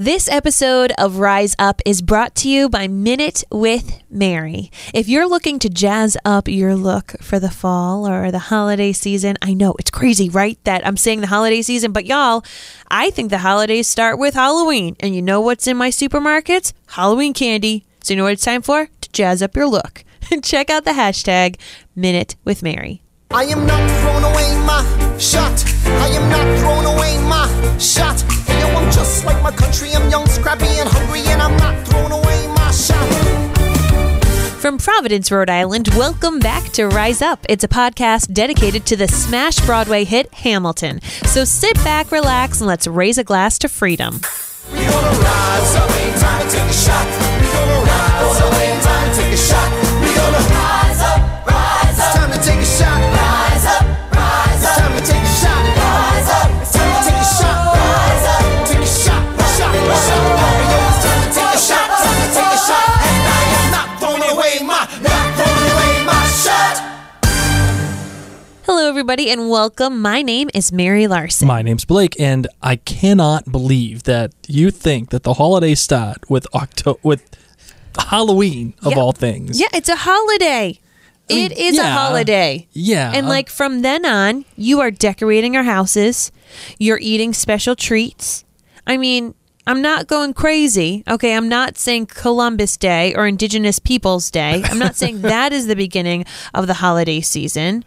This episode of Rise Up is brought to you by Minute with Mary. If you're looking to jazz up your look for the fall or the holiday season, I know it's crazy, right? That I'm saying the holiday season, but y'all, I think the holidays start with Halloween. And you know what's in my supermarkets? Halloween candy. So you know what it's time for? To jazz up your look. Check out the hashtag Minute with Mary. I am not throwing away my shot. I am not throwing away my shot. Yo, I'm just like my country. I'm young, scrappy, and hungry, and I'm not throwing away my shot. From Providence, Rhode Island, welcome back to Rise Up. It's a podcast dedicated to the smash Broadway hit Hamilton. So sit back, relax, and let's raise a glass to freedom. We gonna rise up, ain't time to take a shot. We gonna rise up, ain't time to take a shot. We gonna rise up, rise up. It's time to take a shot. Everybody, and welcome. My name is Mary Larson. My name's Blake, and I cannot believe that you think that the holidays start with Octo with Halloween of Yeah. all things. Yeah, it's a holiday. I mean, it is a holiday. Yeah. And like from then on, you are decorating your houses, you're eating special treats. I mean, I'm not going crazy. Okay, I'm not saying Columbus Day or Indigenous Peoples Day. I'm not saying that is the beginning of the holiday season.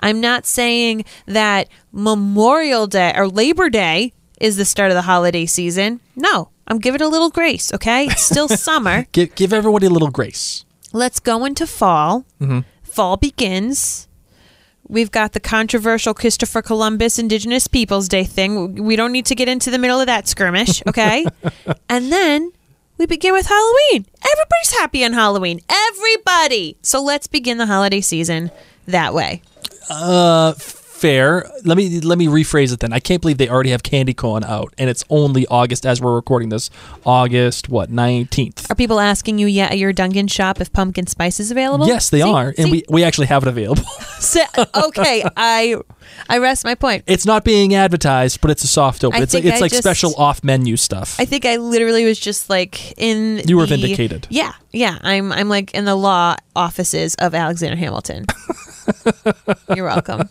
I'm not saying that Memorial Day or Labor Day is the start of the holiday season. No, I'm giving it a little grace, okay? It's still summer. give give everybody a little grace. Let's go into fall. Mm-hmm. Fall begins. We've got the controversial Christopher Columbus Indigenous Peoples Day thing. We don't need to get into the middle of that skirmish, okay? and then we begin with Halloween. Everybody's happy on Halloween. Everybody. So let's begin the holiday season that way. Uh, fair. Let me let me rephrase it then. I can't believe they already have candy corn out, and it's only August as we're recording this. August what nineteenth? Are people asking you yet at your Dunkin' shop if pumpkin spice is available? Yes, they See? are, and we we actually have it available. So- okay, I I rest my point. it's not being advertised, but it's a soft open. I it's like, it's I like just- special off menu stuff. I think I literally was just like in. You were the- vindicated. Yeah, yeah. I'm I'm like in the law offices of Alexander Hamilton. You're welcome.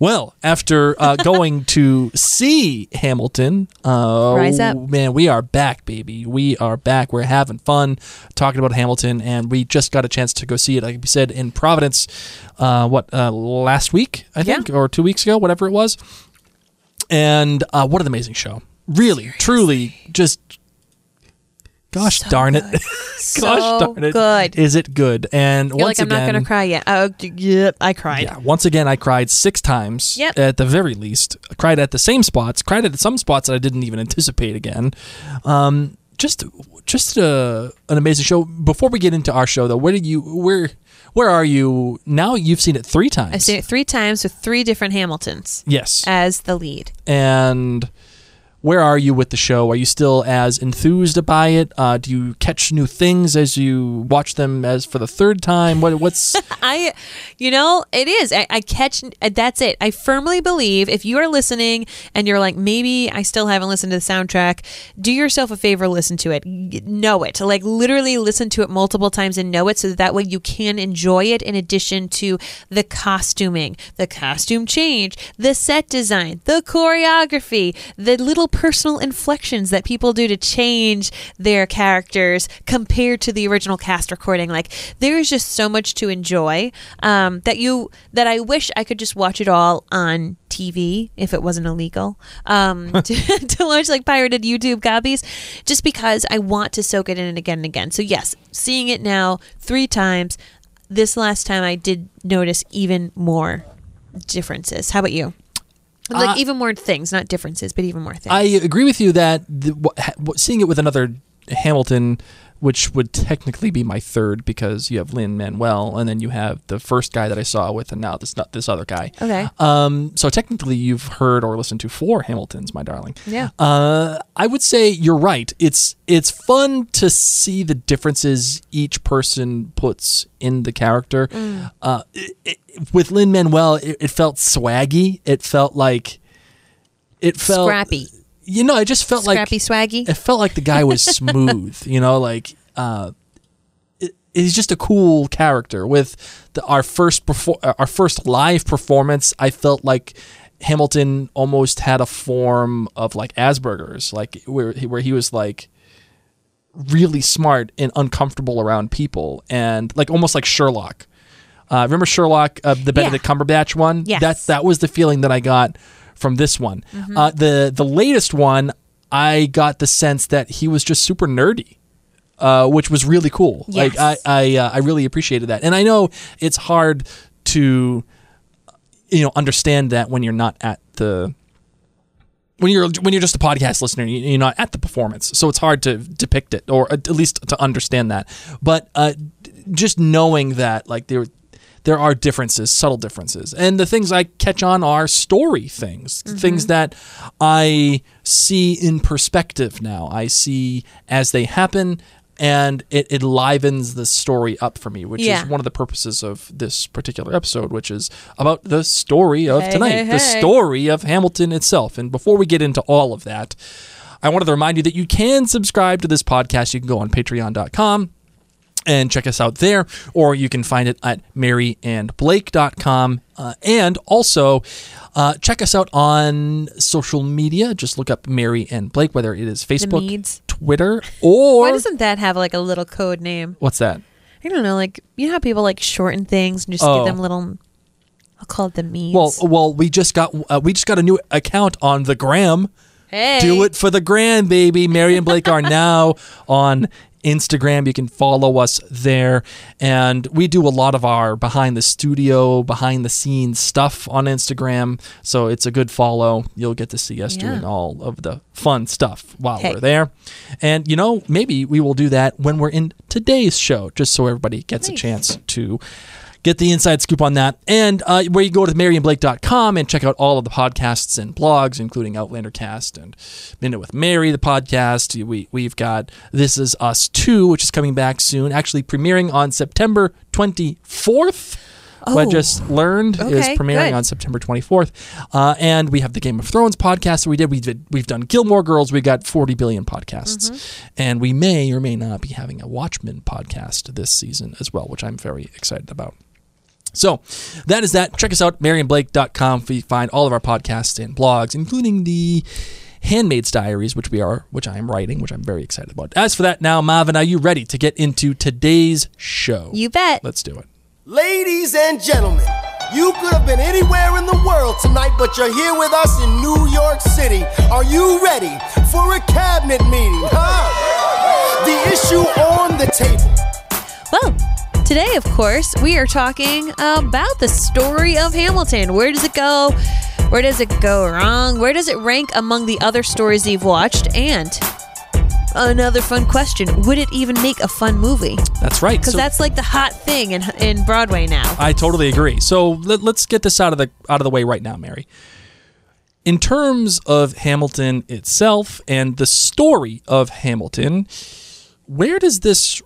Well, after uh, going to see Hamilton, uh, Rise up. man, we are back, baby. We are back. We're having fun talking about Hamilton, and we just got a chance to go see it. Like we said in Providence, uh, what uh, last week, I think, or two weeks ago, whatever it was. And uh, what an amazing show! Really, truly, just gosh So darn it, So gosh darn it, good. is it good? And You're once like I'm again, not gonna cry yet. Oh, yep, I cried. yeah, once again, I cried six times Yep. at the very least. I cried at the same spots, cried at some spots that I didn't even anticipate again. Um, just, just a, an amazing show. Before we get into our show, though, where did you, where, where are you now? You've seen it three times. I've seen it three times with three different Hamiltons Yes, as the lead. and where are you with the show? Are you still as enthused by it? Uh, do you catch new things as you watch them as for the third time? What, what's I, you know, it is. I, I catch. That's it. I firmly believe if you are listening and you're like, maybe I still haven't listened to the soundtrack, do yourself a favor, listen to it, know it, like literally listen to it multiple times and know it, so that, that way you can enjoy it. In addition to the costuming, the costume change, the set design, the choreography, the little personal inflections that people do to change their characters compared to the original cast recording. Like there is just so much to enjoy um, that you that I wish I could just watch it all on TV if it wasn't illegal um, to, to watch like pirated YouTube copies, just because I want to soak it in again and again. So yes, seeing it now three times. This last time I did notice even more differences. How about you? Like Uh, even more things, not differences, but even more things. I agree with you that the, wh- ha- wh- seeing it with another Hamilton, which would technically be my third because you have Lin Manuel, and then you have the first guy that I saw with, and now this not this other guy. Okay. Um. So technically, you've heard or listened to four Hamiltons, my darling. Yeah. Uh, I would say you're right. It's it's fun to see the differences each person puts in the character. Mm. Uh, it, it, with Lin Manuel, it, it felt swaggy. It felt like it felt Scrappy. You know, it just felt like Scrappy swaggy. it felt like the guy was smooth. you know, like uh, it, he's just a cool character. With the, our first perfor- uh, our first live performance, I felt like Hamilton almost had a form of like Asperger's, like where he, where he was like really smart and uncomfortable around people, and like almost like Sherlock. Uh, remember Sherlock, uh, the Benedict Cumberbatch one? Yes. That that was the feeling that I got from this one. Mm-hmm. Uh, the the latest one, I got the sense that he was just super nerdy. Uh, which was really cool. Yes. Like I I, uh, I really appreciated that, and I know it's hard to you know understand that when you're not at the when you're when you're just a podcast listener, you- you're not at the performance, so it's hard to depict it or at least to understand that. But uh, just knowing that, like there there are differences, subtle differences, and the things I catch on are story things, mm-hmm. things that I see in perspective now. I see as they happen. And it, it livens the story up for me, which Yeah. is one of the purposes of this particular episode, which is about the story of Hey, tonight, hey, the story of Hamilton itself. And before we get into all of that, I wanted to remind you that you can subscribe to this podcast. You can go on patreon.com and check us out there, or you can find it at maryandblake.com. Uh, and also, uh, check us out on social media. Just look up Mary and Blake, whether it is Facebook, Twitter, or. Why doesn't that have like a little code name? what's that? I don't know. Like you know how people like shorten things and just Oh. give them little. I'll call it the memes. Well, well, we just got uh, we just got a new account on the gram. hey, Do it for the grand, baby. Mary and Blake are now on Instagram. You can follow us there. And we do a lot of our behind the studio, behind the scenes stuff on Instagram. So it's a good follow. You'll get to see us Yeah. doing all of the fun stuff while Hey. we're there. And, you know, maybe we will do that when we're in today's show, just so everybody gets a chance to get the inside scoop on that. And uh, where you go to maryandblake.com and check out all of the podcasts and blogs, including Outlander Cast and Minute with Mary, the podcast. We, we've got This Is Us 2, which is coming back soon, actually premiering on September 24th. What I Oh. just learned is premiering good. on September 24th. Uh, and we have the Game of Thrones podcast that we did. We did we've done Gilmore Girls. We've got 40 billion podcasts. Mm-hmm. And we may or may not be having a Watchmen podcast this season as well, which I'm very excited about. So that is that. Check us out, maryandblake.com, where you find all of our podcasts and blogs, including the Handmaid's Diaries, which we are, which I am writing, which I'm very excited about. As for that, now, Marvin, are you ready to get into today's show? you bet. Let's do it. Ladies and gentlemen, you could have been anywhere in the world tonight, but you're here with us in New York City. Are you ready for a cabinet meeting, huh? The issue on the table. Well, today, of course, we are talking about the story of Hamilton. Where does it go? Where does it go wrong? Where does it rank among the other stories you've watched? And another fun question would it even make a fun movie? That's right. Because So- that's like the hot thing in, in Broadway now. I totally agree. So let, us get this out of the out of the way right now, Mary. In terms of Hamilton itself and the story of Hamilton, where does this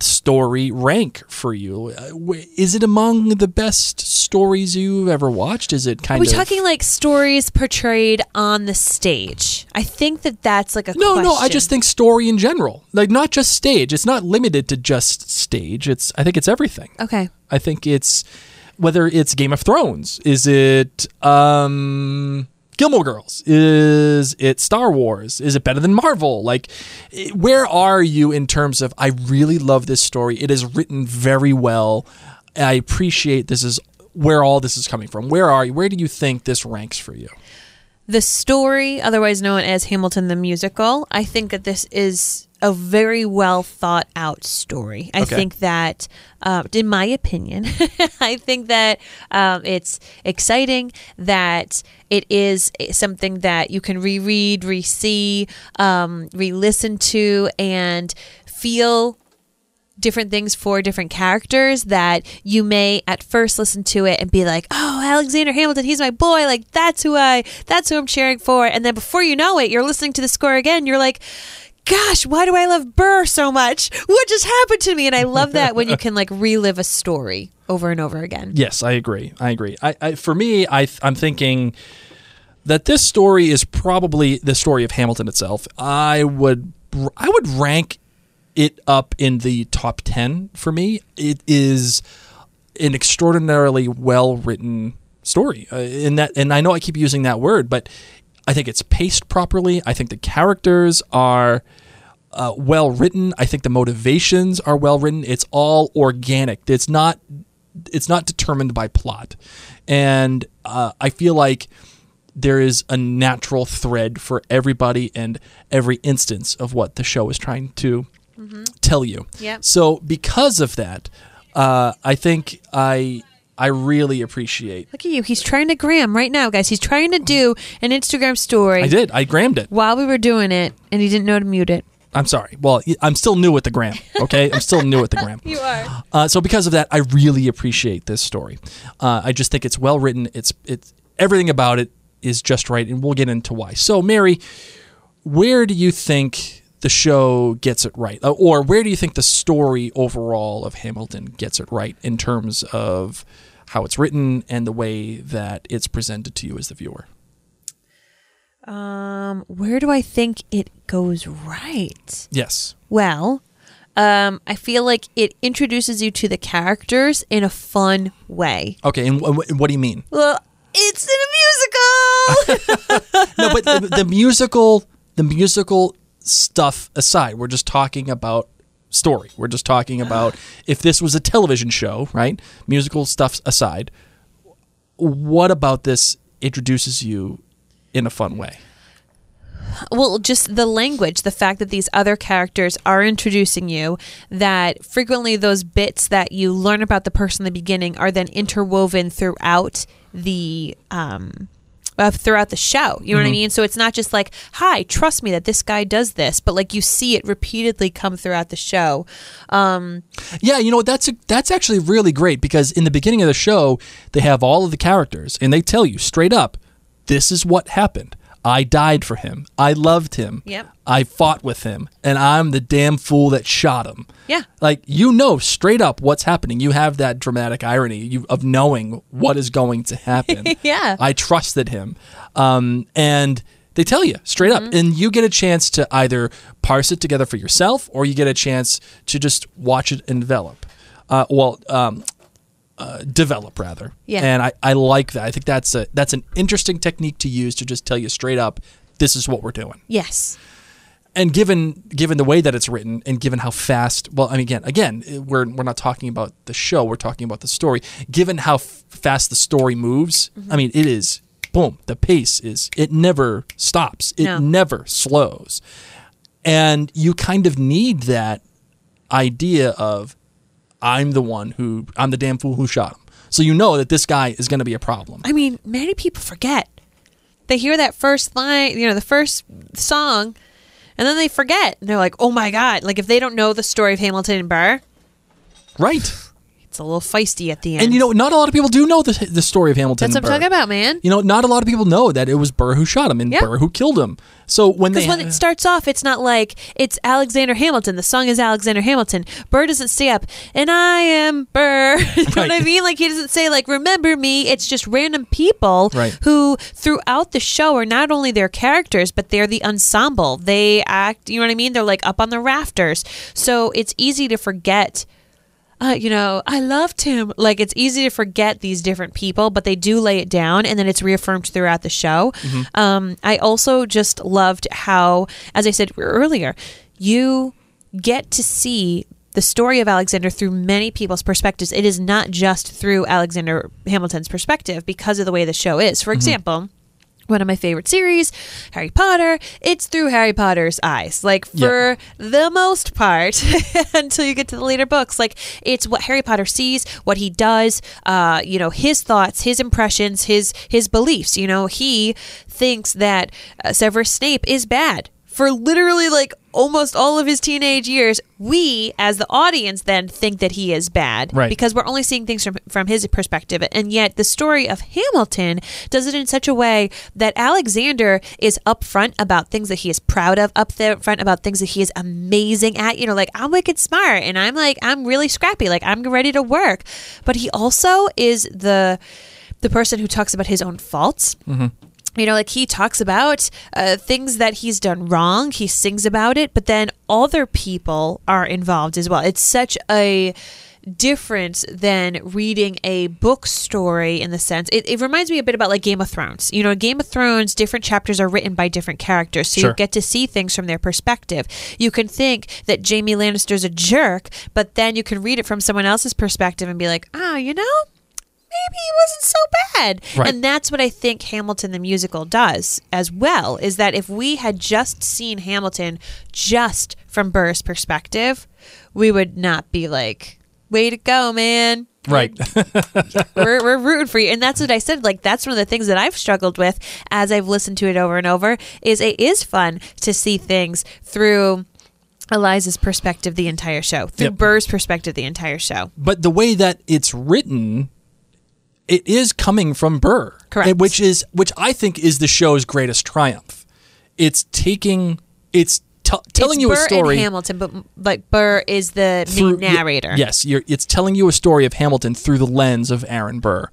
story rank for you? Uh, Is it among the best stories you've ever watched? Is it kind Are we of talking like stories portrayed on the stage? I think that that's like a No, no, I just think story in general. Like not just stage. It's not limited to just stage. It's I think it's everything. Okay. I think it's whether it's Game of Thrones, is it um Gilmore Girls, is it Star Wars, is it better than Marvel? Like eh, where are you in terms of I really love this story. It is written very well. I appreciate this is where all this is coming from. Where are you? Where do you think this ranks for you? The story, otherwise known as Hamilton the Musical, I think that this is a very well thought out story. I Okay. think that, uh, in my opinion, I think that um, it's exciting that it is something that you can reread, re-see, um, re-listen to, and feel different things for different characters that you may at first listen to it and be like, "Oh, Alexander Hamilton, he's my boy. Like that's who I that's who I'm cheering for." And then before you know it, you're listening to the score again. You're like, "Gosh, why do I love Burr so much? What just happened to me?" And I love that when you can like relive a story over and over again. Yes, I agree. I agree. I, I for me, I I'm thinking that this story is probably the story of Hamilton itself. I would I would rank it up in the top 10 for me. It is an extraordinarily well written story. Uh, in that and I know I keep using that word, but I think it's paced properly. I think the characters are uh, well written. I think the motivations are well written. It's all organic. It's not it's not determined by plot, and uh, I feel like there is a natural thread for everybody and every instance of what the show is trying to tell you. Yep. So because of that, uh, I think I I really appreciate. Look at you. He's trying to gram right now, guys. He's trying to do an Instagram story I did. I grammed it. while we were doing it, and he didn't know to mute it. I'm sorry. Well, I'm still new at the gram. Okay, I'm still new at the gram. You are. Uh, so because of that, I really appreciate this story. Uh, I just think it's well written. It's it's everything about it is just right, and we'll get into why. So, Mary, where do you think the show gets it right, Uh, or where do you think the story overall of Hamilton gets it right in terms of how it's written and the way that it's presented to you as the viewer? Um, where do I think it goes right? Yes. Well, um, I feel like it introduces you to the characters in a fun way. Okay, and wh- wh- what do you mean? Well, it's in a musical. no, but the, the musical, the musical stuff aside, we're just talking about story. We're just talking about if this was a television show, right? Musical stuff aside, what about this introduces you in a fun way? well, just the language, the fact that these other characters are introducing you, that frequently those bits that you learn about the person in the beginning are then interwoven throughout the um uh, throughout the show. You know what I mean? So it's not just like, "Hi, trust me that this guy does this," but like you see it repeatedly come throughout the show. Um Yeah, you know that's that's actually really great because in the beginning of the show they have all of the characters and they tell you straight up, this is what happened. I died for him. I loved him. Yep. I fought with him, and I'm the damn fool that shot him. Yeah. Like you know straight up what's happening. You have that dramatic irony you, of knowing what is going to happen. Yeah. I trusted him, um, and they tell you straight up, Mm-hmm. and you get a chance to either parse it together for yourself, or you get a chance to just watch it and develop. Uh, well, um, uh, develop rather. Yeah. And I, I like that. I think that's a that's an interesting technique to use to just tell you straight up, this is what we're doing yes. and given given the way that it's written and given how fast well i mean again again we're we're not talking about the show we're talking about the story given how f- fast the story moves i mean it is boom the pace is it never stops it No. never slows and you kind of need that idea of i'm the one who i'm the damn fool who shot him so you know that this guy is going to be a problem I mean, many people forget. They hear that first line, you know, the first song, and then they forget. And they're like, oh my God. Like, if they don't know the story of Hamilton and Burr, right it's a little feisty at the end. and you know not a lot of people do know the, the story of hamilton that's what I'm talking about, man. You know, not a lot of people know that it was Burr who shot him and Yeah. Burr who killed him. So when they Because when it starts off, it's not like it's Alexander Hamilton. The song is Alexander Hamilton. Burr doesn't stay up, and I am Burr. you know what I mean? Like he doesn't say like "Remember me." It's just random people Right. who, throughout the show, are not only their characters, but they're the ensemble. They act. You know what I mean? They're like up on the rafters, so it's easy to forget. Uh, you know, I loved him. Like it's easy to forget these different people, but they do lay it down, and then it's reaffirmed throughout the show. Um, I also just loved how, as I said earlier, you get to see the story of Alexander through many people's perspectives. It is not just through Alexander Hamilton's perspective because of the way the show is. For example, one of my favorite series, Harry Potter, it's through Harry Potter's eyes. Like for the most part, until you get to the later books, like it's what Harry Potter sees, what he does, uh, you know, his thoughts, his impressions, his his beliefs. You know, he thinks that uh, Severus Snape is bad for literally like almost all of his teenage years. We, as the audience, then think that he is bad, Right. Because we're only seeing things from from his perspective, and yet the story of Hamilton does it in such a way that Alexander is upfront about things that he is proud of, up there front about things that he is amazing at. You know, like I'm wicked smart, and I'm like I'm really scrappy, like I'm ready to work. But he also is the the person who talks about his own faults mm-hmm. You know, like he talks about uh, things that he's done wrong. He sings about it, but then other people are involved as well. It's such a difference than reading a book story in the sense it, it reminds me a bit about like game of thrones you know game of thrones different chapters are written by different characters so Sure. you get to see things from their perspective you can think that jaime lannister's a jerk but then you can read it from someone else's perspective and be like oh you know maybe he wasn't so bad. Right. And that's what I think Hamilton the musical does as well is that if we had just seen Hamilton just from Burr's perspective, we would not be like, way to go, man. Right. we're, we're rooting for you. And that's what I said. Like, that's one of the things that I've struggled with as I've listened to it over and over is it is fun to see things through Eliza's perspective the entire show, through Yep. Burr's perspective the entire show. but the way that it's written it is coming from Burr. Correct. Which is which I think is the show's greatest triumph. It's taking it's t- telling it's you Burr a story and Hamilton, but like Burr is the through- main narrator. yes, you're, it's telling you a story of Hamilton through the lens of Aaron Burr,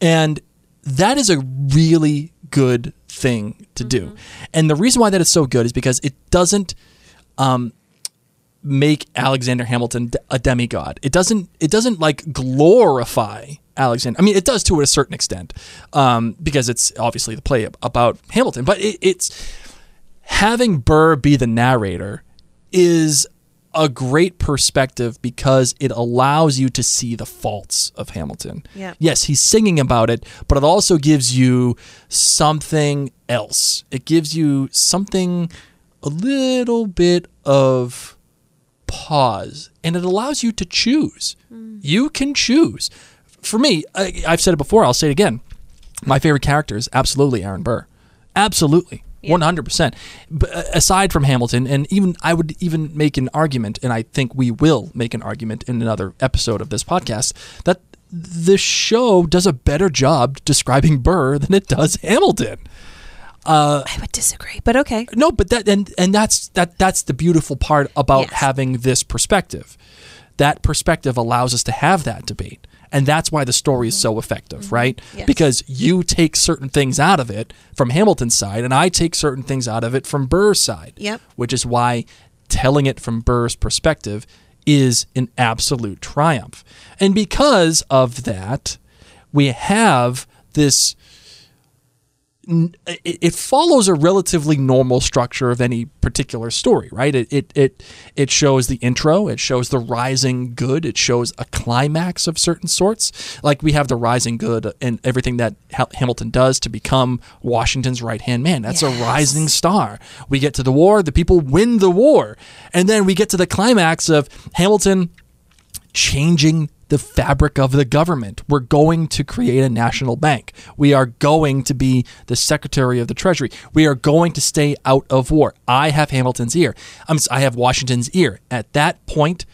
and that is a really good thing to do. Mm-hmm. And the reason why that is so good is because it doesn't um, make Alexander Hamilton a demigod. It doesn't. It doesn't like glorify Alexander. I mean, it does to a certain extent um, because it's obviously the play about Hamilton, but it, it's having Burr be the narrator is a great perspective because it allows you to see the faults of Hamilton. Yeah. Yes, he's singing about it, but it also gives you something else. It gives you something a little bit of pause and it allows you to choose. You can choose. For me, I, I've said it before, I'll say it again. My favorite character is absolutely Aaron Burr. Absolutely. 100%. Uh, aside from Hamilton, and even I would even make an argument, and I think we will make an argument in another episode of this podcast, that the show does a better job describing Burr than it does Hamilton. I would disagree, but okay. No, but that and and that's that that's the beautiful part about Yes. having this perspective. That perspective allows us to have that debate. And that's why the story is so mm-hmm. effective, mm-hmm. right? Yes. Because you take certain things out of it from Hamilton's side, and I take certain things out of it from Burr's side. Yep. Which is why telling it from Burr's perspective is an absolute triumph. And because of that, we have this it, it follows a relatively normal structure of any particular story, right? It, it it it shows the intro, it shows the rising good, it shows a climax of certain sorts. Like we have the rising good and everything that Hamilton does to become Washington's right hand man. That's a rising star. We get to the war, the people win the war, and then we get to the climax of Hamilton changing the fabric of the government. We're going to create a national bank. We are going to be the Secretary of the Treasury. We are going to stay out of war. I have Hamilton's ear. I'm, I have Washington's ear. At that point,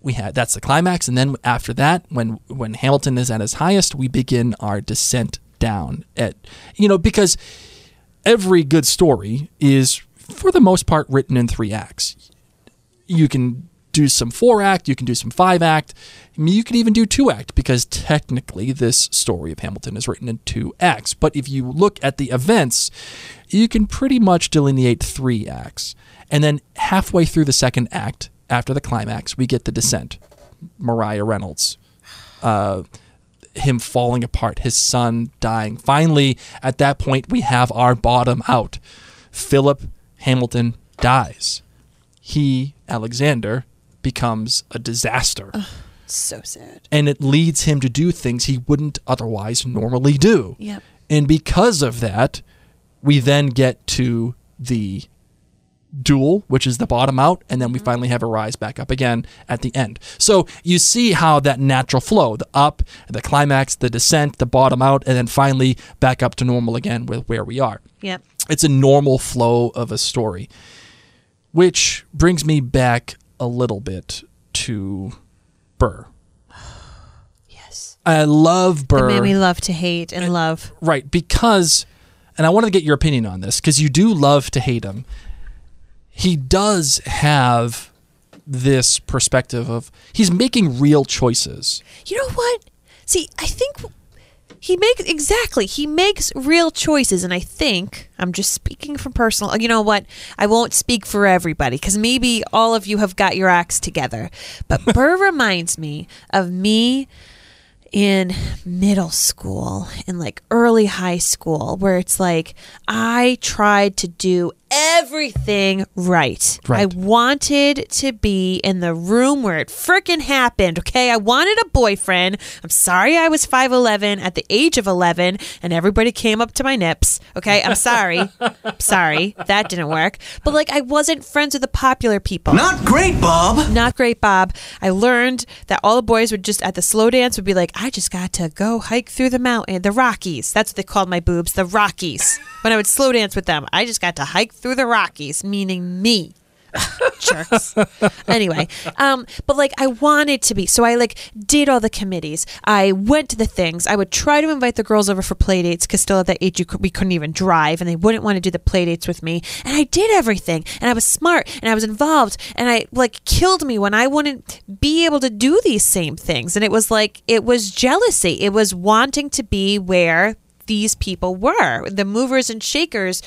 we had that's the climax, and then after that, when when Hamilton is at his highest, we begin our descent down. At you know because every good story is for the most part written in three acts you can do some four act, you can do some five act, you can even do two act because technically this story of Hamilton is written in two acts. But if you look at the events, you can pretty much delineate three acts. And then halfway through the second act, after the climax, we get the descent. Maria Reynolds, uh, him falling apart, his son dying. Finally, at that point, we have our bottom out. Philip Hamilton dies he, Alexander, becomes a disaster. So sad. And it leads him to do things he wouldn't otherwise normally do. Yep. And because of that, we then get to the duel, which is the bottom out, and then we mm-hmm. finally have a rise back up again at the end. So you see how that natural flow, the up, the climax, the descent, the bottom out, and then finally back up to normal again with where we are. Yep. It's a normal flow of a story, which brings me back a little bit to Burr. Yes. I love It Burr. made me love to hate and love. Right, because, and I wanted to get your opinion on this because you do love to hate him. He does have this perspective of he's making real choices. You know what? See, I think he makes exactly. He makes real choices, and I think I'm just speaking from personal. You know what? I won't speak for everybody because maybe all of you have got your acts together. But Burr reminds me of me in middle school and like early high school where it's like I tried to do everything right. Right. I wanted to be in the room where it frickin' happened, okay? I wanted a boyfriend. I'm sorry I was 5'11 at the age of 11 and everybody came up to my nips, okay? I'm sorry. sorry. That didn't work. But like I wasn't friends with the popular people. Not great, Bob. Not great, Bob. I learned that all the boys would just at the slow dance would be like, I just got to go hike through the mountain, the Rockies. That's what they called my boobs, the Rockies. When I would slow dance with them, I just got to hike through the Rockies, meaning me. Jerks. anyway, um, but like I wanted to be, so I like did all the committees. I went to the things. I would try to invite the girls over for play dates because still at that age you could, we couldn't even drive, and they wouldn't want to do the play dates with me. And I did everything, and I was smart, and I was involved, and I like killed me when I wouldn't be able to do these same things. And it was like it was jealousy. It was wanting to be where these people were, the movers and shakers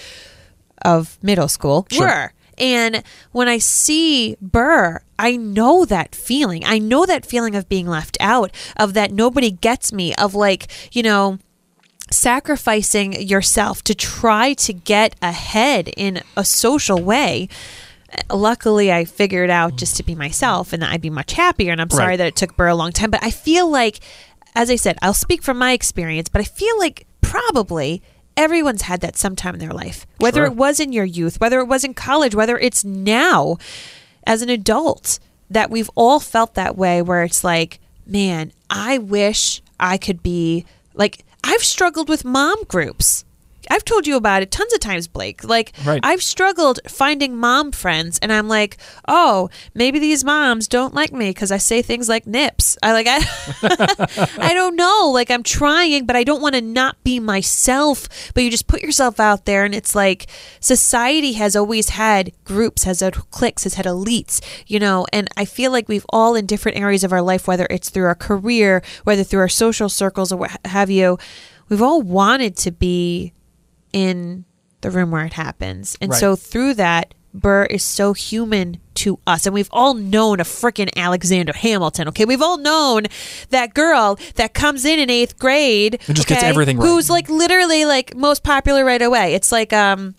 of middle school Sure. were. And when I see Burr, I know that feeling. I know that feeling of being left out, of that nobody gets me, of like, you know, sacrificing yourself to try to get ahead in a social way. Luckily, I figured out just to be myself and that I'd be much happier. And I'm sorry Right. that it took Burr a long time, but I feel like, as I said, I'll speak from my experience, but I feel like probably everyone's had that sometime in their life, whether Sure. it was in your youth, whether it was in college, whether it's now as an adult, that we've all felt that way where it's like, man, I wish I could be like, I've struggled with mom groups. I've told you about it tons of times, Blake. Like, Right. I've struggled finding mom friends, and I'm like, oh, maybe these moms don't like me because I say things like nips. I like, I, I don't know. Like, I'm trying, but I don't want to not be myself. But you just put yourself out there, and it's like society has always had groups, has had cliques, has had elites, you know. And I feel like we've all in different areas of our life, whether it's through our career, whether through our social circles, or what have you, we've all wanted to be in the room where it happens. And Right. so through that, Burr is so human to us. And we've all known a freaking Alexander Hamilton, okay? We've all known that girl that comes in in eighth grade. And just gets everything right. Who's like literally like most popular right away. It's like, um,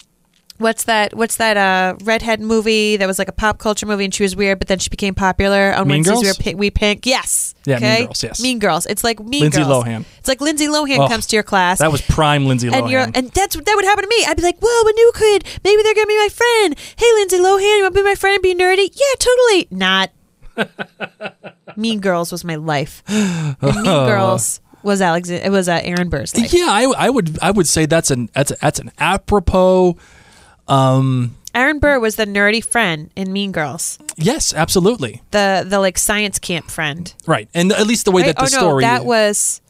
What's that? What's that? Uh, redhead movie that was like a pop culture movie, and she was weird, but then she became popular on Mean Wednesdays. We, Girls? were we pink. Yes. Yeah, Mean okay? Girls, yes. Mean Girls. It's like Mean Lindsay Girls. Lohan. It's like Lindsay Lohan Oh, comes to your class That was prime Lindsay Lohan. and you're and that's that would happen to me. I'd be like, "Whoa, a new kid. Maybe they're gonna be my friend. Hey, Lindsay Lohan, you want to be my friend and be nerdy? Yeah, totally. Not. mean Girls was my life. And mean Girls was Alex. It was uh, Aaron Burr's life. yeah, I, I would I would say that's an that's that's an apropos. Um, Aaron Burr was the nerdy friend in Mean Girls. yes, absolutely The the like science camp friend. right, and at least the way Right? that the oh no, story that was.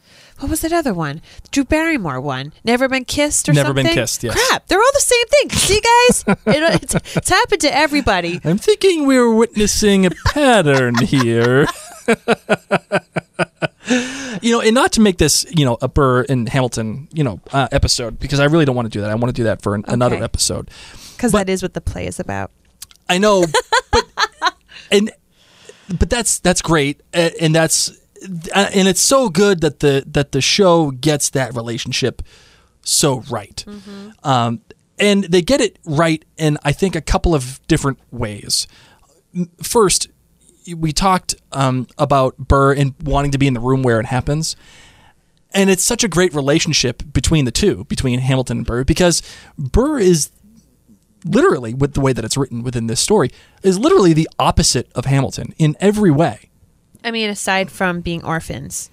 What was that other one? Drew Barrymore one. Never been kissed or Never something. Been Kissed, yes. Crap, they're all the same thing. See, guys, it, it's, it's happened to everybody. I'm thinking we're witnessing a pattern here. you know, and not to make this, you know, a Burr and Hamilton, you know, uh, episode because I really don't want to do that. I want to do that for an, another episode. Because that is what the play is about. I know, but and but that's that's great, uh, and that's uh, and it's so good that the that the show gets that relationship so right, um, and they get it right in I think a couple of different ways. First, we talked um, about Burr and wanting to be in the room where it happens. and it's such a great relationship between the two, between Hamilton and Burr, because Burr is literally, with the way that it's written within this story, is literally the opposite of Hamilton in every way. I mean, aside from being orphans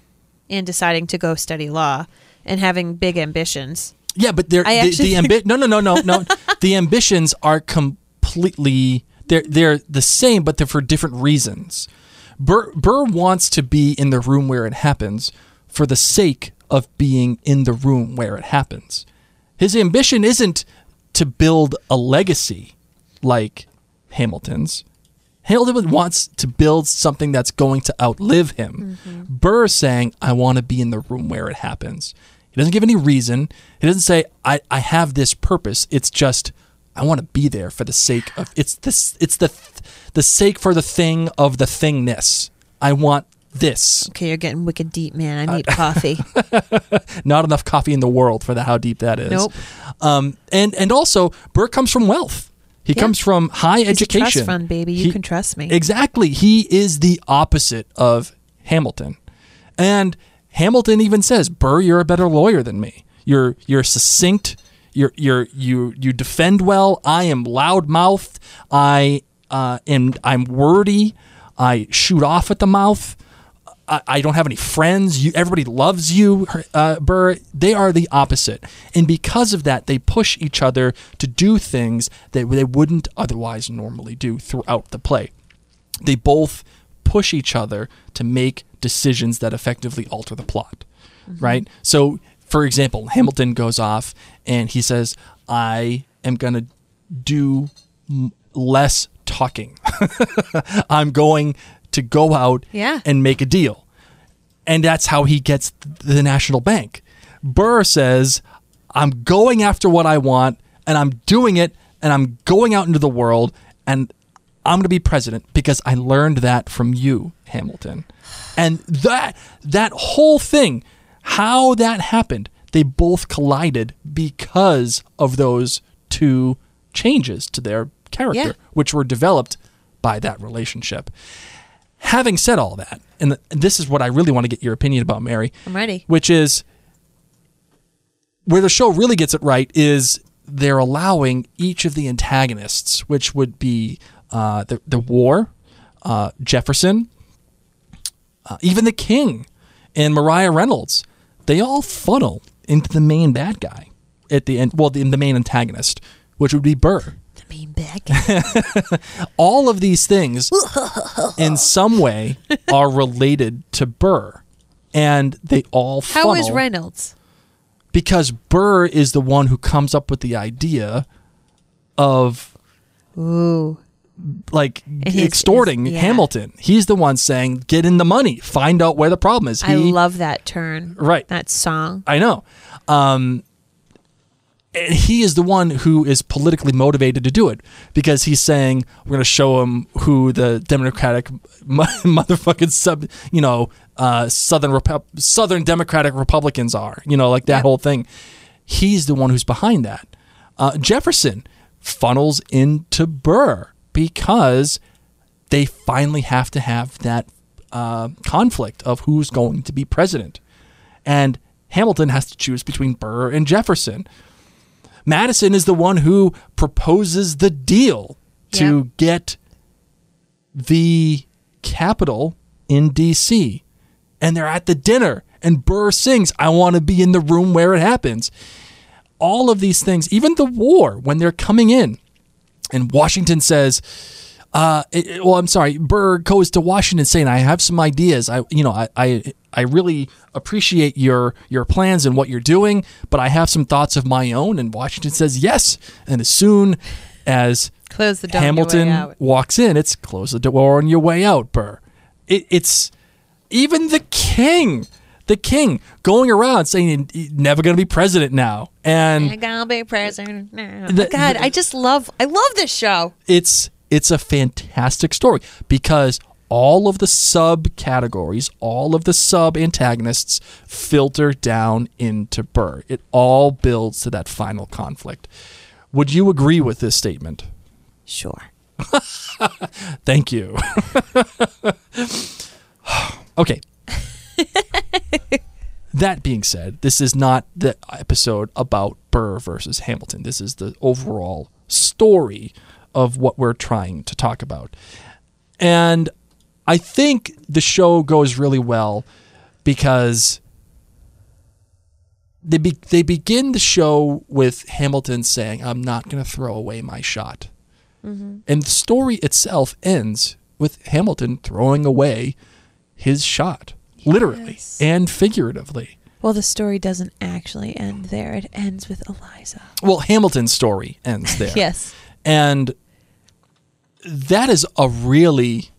and deciding to go study law and having big ambitions. Yeah, but they're I the, the ambi- no no no no no the ambitions are completely they're they're the same, but they're for different reasons. Burr Burr wants to be in the room where it happens for the sake of being in the room where it happens. His ambition isn't to build a legacy like Hamilton's. Hamilton wants to build something that's going to outlive him. Mm-hmm. Burr is saying, I want to be in the room where it happens. He doesn't give any reason. He doesn't say, I, I have this purpose. It's just, I want to be there for the sake of it's this it's the the sake for the thing of the thingness. I want this. Okay, you're getting wicked deep, man. I need coffee. Not enough coffee in the world for the how deep that is. Nope. Um, and and also Burr comes from wealth. He Yeah. comes from high a education. trust fund, baby. You He- can trust me. Exactly. He is the opposite of Hamilton. And Hamilton even says, "Burr, you're a better lawyer than me. You're you're succinct. You're you're you you defend well. I am loudmouthed. I uh, am I'm wordy. I shoot off at the mouth. I, I don't have any friends. You, everybody loves you, uh, Burr. They are the opposite, and because of that, they push each other to do things that they wouldn't otherwise normally do throughout the play. They both push each other to make decisions that effectively alter the plot, right? So, for example, Hamilton goes off and he says, "I am going to do m- less talking. I'm going to go out Yeah. and make a deal. And that's how he gets the National Bank. Burr says, I'm going after what I want and I'm doing it and I'm going out into the world and I'm going to be president because I learned that from you, Hamilton. And that that whole thing, how that happened, they both collided because of those two changes to their character, Yeah. which were developed by that relationship. Having said all that, and this is what I really want to get your opinion about, Mary. I'm ready. Which is where the show really gets it right is they're allowing each of the antagonists, which would be uh, the the war, uh, Jefferson, uh, even the King, and Maria Reynolds. They all funnel into the main bad guy at the end. Well, the, the main antagonist, which would be Burr The mean bag. all of these things in some way are related to Burr. And they all How funnel Reynolds? because Burr is the one who comes up with the idea of Ooh. Like his- extorting his- yeah. Hamilton. He's the one saying, "Get in the money, find out where the problem is." I He- love that turn. Right. That song. I know. Um, and he is the one who is politically motivated to do it because he's saying we're going to show him who the Democratic mo- motherfucking sub, you know, uh, Southern Repu- Southern Democratic Republicans are, you know, like that Yep. whole thing. He's the one who's behind that. Uh, Jefferson funnels into Burr because they finally have to have that uh, conflict of who's going to be president. And Hamilton has to choose between Burr and Jefferson. Madison is the one who proposes the deal to Yeah. get the capital in DC. And they're at the dinner, and Burr sings, I want to be in the room where it happens. All of these things, even the war, when they're coming in, and Washington says, uh, it- well, I'm sorry. Burr goes to Washington saying, "I have some ideas. I, you know, I, I, I really appreciate your your plans and what you're doing, but I have some thoughts of my own." And Washington says, "Yes." And as soon as Close the door on your way Hamilton walks in, it's close the door on your way out, Burr. It, it's even the king, the king going around saying, "He's never going to be president now," and I'm gonna be president now. The- oh, God, the- I just love I love this show. it's it's a fantastic story because all of the subcategories, all of the sub antagonists filter down into Burr. It all builds to that final conflict. Would you agree with this statement? Sure. Thank you. okay. That being said, this is not the episode about Burr versus Hamilton. This is the overall story of what we're trying to talk about. And I think the show goes really well because they be, they begin the show with Hamilton saying, "I'm not going to throw away my shot," mm-hmm. and the story itself ends with Hamilton throwing away his shot, literally Yes. and figuratively. Well, the story doesn't actually end there. It ends with Eliza. Well, Hamilton's story ends there. Yes. And that is a really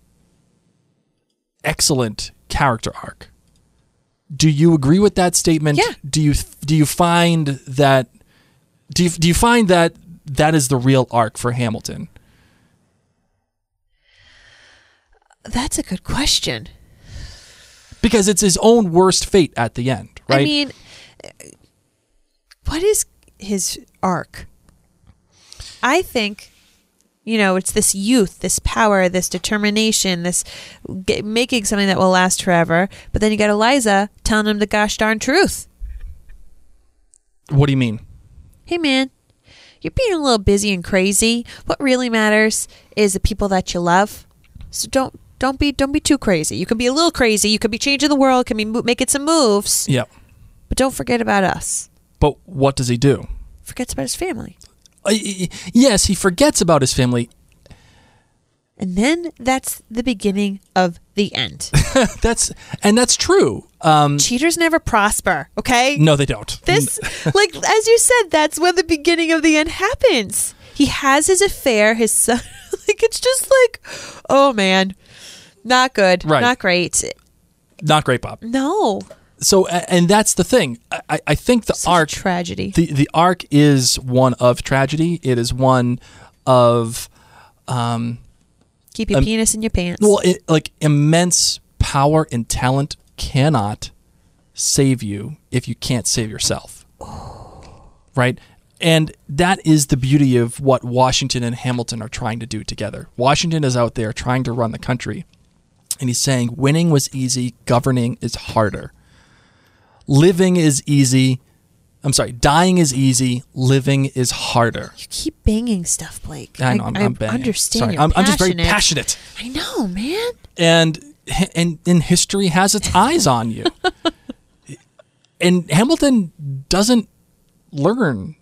excellent character arc. Do you agree with that statement? Yeah. Do you do you find that do you, do you find that that is the real arc for Hamilton? That's a good question. Because it's his own worst fate at the end, right? I mean, uh, what is his arc? I think, you know, it's this youth, this power, this determination, this g- making something that will last forever. But then you got Eliza telling him the gosh darn truth. what do you mean? Hey, man, you're being a little busy and crazy. What really matters is the people that you love. So don't. Don't be don't be too crazy. You can be a little crazy. You could be changing the world. Can be mo- making some moves, Yeah. but don't forget about us. But what does he do? Forgets about his family. Uh, yes, he forgets about his family. And then that's the beginning of the end. That's and that's true. Um, Cheaters never prosper, okay? no, they don't. This, like, as you said, that's when the beginning of the end happens. He has his affair, his son. like, it's just like, oh man, not good. Right. Not great. not great, Bob. No. So, and that's the thing. I, I think the Such arc, tragedy. the the arc is one of tragedy. It is one of, um, Keep your um, penis in your pants. well, it, like immense power and talent cannot save you if you can't save yourself. Right. And that is the beauty of what Washington and Hamilton are trying to do together. Washington is out there trying to run the country, and he's saying winning was easy, governing is harder. Living is easy. I'm sorry, dying is easy, living is harder. you keep banging stuff, Blake. I know, I'm, I'm banging. understand. Sorry, I'm, I'm just very passionate. passionate. I know, man. and and and history has its eyes on you. and Hamilton doesn't learn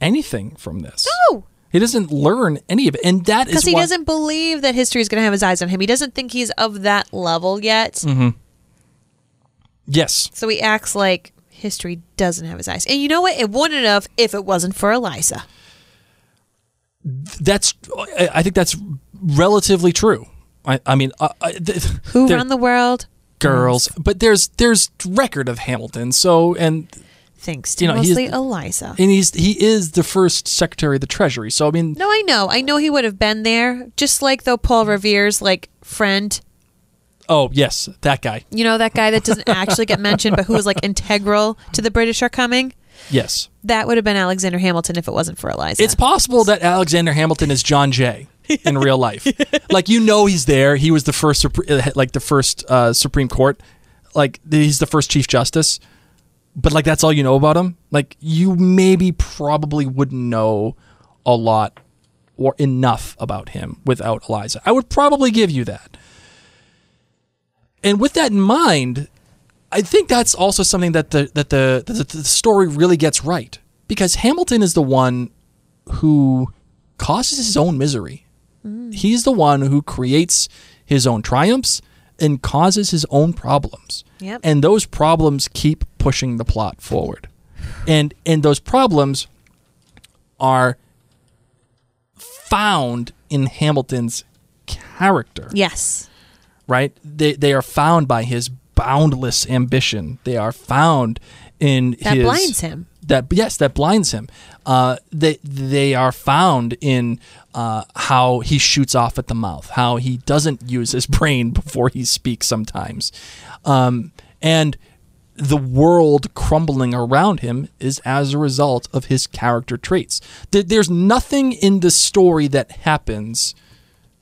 anything from this. No. He doesn't learn any of it, and that is Because he why- doesn't believe that history is going to have his eyes on him. He doesn't think he's of that level yet. Mm-hmm. Yes, So he acts like history doesn't have his eyes. And you know what? It wouldn't have if it wasn't for Eliza. that's. I think that's relatively true. I, I mean, uh, I, th- Who run the world? girls? But there's there's record of Hamilton. So and Thanks to You know, mostly Eliza. and he's he is the first Secretary of the Treasury. So I mean, No, I know. I know he would have been there. Just like though Paul Revere's like friend. oh yes, that guy. You know that guy that doesn't actually get mentioned, but who was like integral to the British are coming. Yes. That would have been Alexander Hamilton if it wasn't for Eliza. It's possible that Alexander Hamilton is John Jay in real life. like you know he's there. He was the first like the first uh, Supreme Court. Like he's the first Chief Justice. But like that's all you know about him. Like you maybe probably wouldn't know a lot or enough about him without Eliza. I would probably give you that. And with that in mind, I think that's also something that the that the, that the story really gets right because Hamilton is the one who causes his own misery. Mm. He's the one who creates his own triumphs and causes his own problems. Yep. And those problems keep pushing the plot forward. And and those problems are found in Hamilton's character yes. right? They they are found by his boundless ambition. They are found in That his blinds him. That yes, that blinds him. Uh, they they are found in uh, how he shoots off at the mouth, how he doesn't use his brain before he speaks sometimes, um, and the world crumbling around him is as a result of his character traits. There's nothing in the story that happens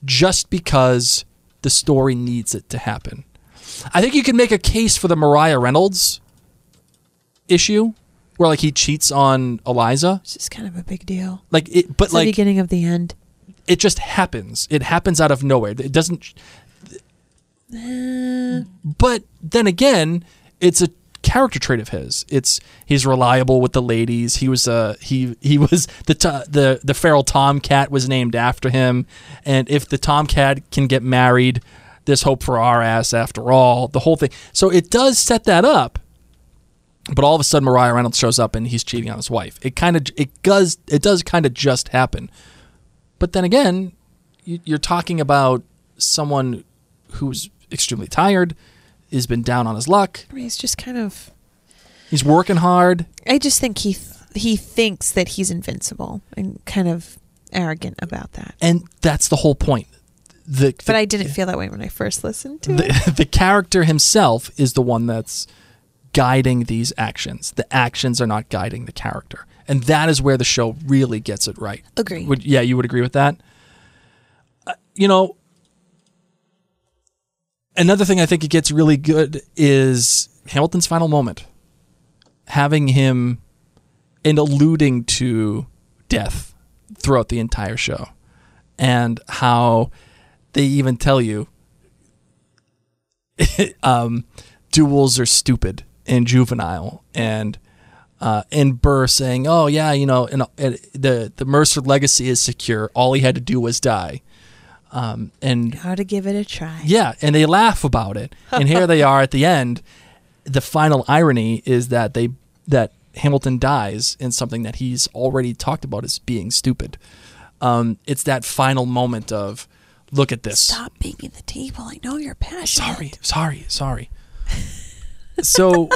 just because the story needs it to happen. I think you can make a case for the Maria Reynolds issue where like he cheats on Eliza. It's just kind of a big deal. Like it, but It's the beginning of the end. it just happens. It happens out of nowhere. It doesn't. But then again, it's a character trait of his. It's he's reliable with the ladies. He was uh he he was the to- the the feral tomcat was named after him, and if the tomcat can get married, there's hope for our ass after all. The whole thing. So it does set that up. But all of a sudden, Maria Reynolds shows up and he's cheating on his wife. It kind of it does it does kind of just happen. But then again, you- you're talking about someone who's extremely tired, has been down on his luck. I mean, he's just kind of. He's working hard. I just think he th- he thinks that he's invincible and kind of arrogant about that. And that's the whole point. The, But I didn't feel that way when I first listened to it. the, the character himself is the one that's guiding these actions. The actions are not guiding the character. And that is where the show really gets it right. Would, yeah, you would agree with that? Uh, you know, another thing I think it gets really good is Hamilton's final moment. Having him and alluding to death throughout the entire show and how they even tell you um, duels are stupid and juvenile and uh, and Burr saying, "Oh yeah, you know, and, and the the Mercer legacy is secure. All he had to do was die." Um, and How to give it a try. yeah, and they laugh about it. And here they are at the end. The final irony is that they that Hamilton dies in something that he's already talked about as being stupid. Um, it's that final moment of, look at this. Stop banging the table. I know you're passionate. Sorry, sorry, sorry. So,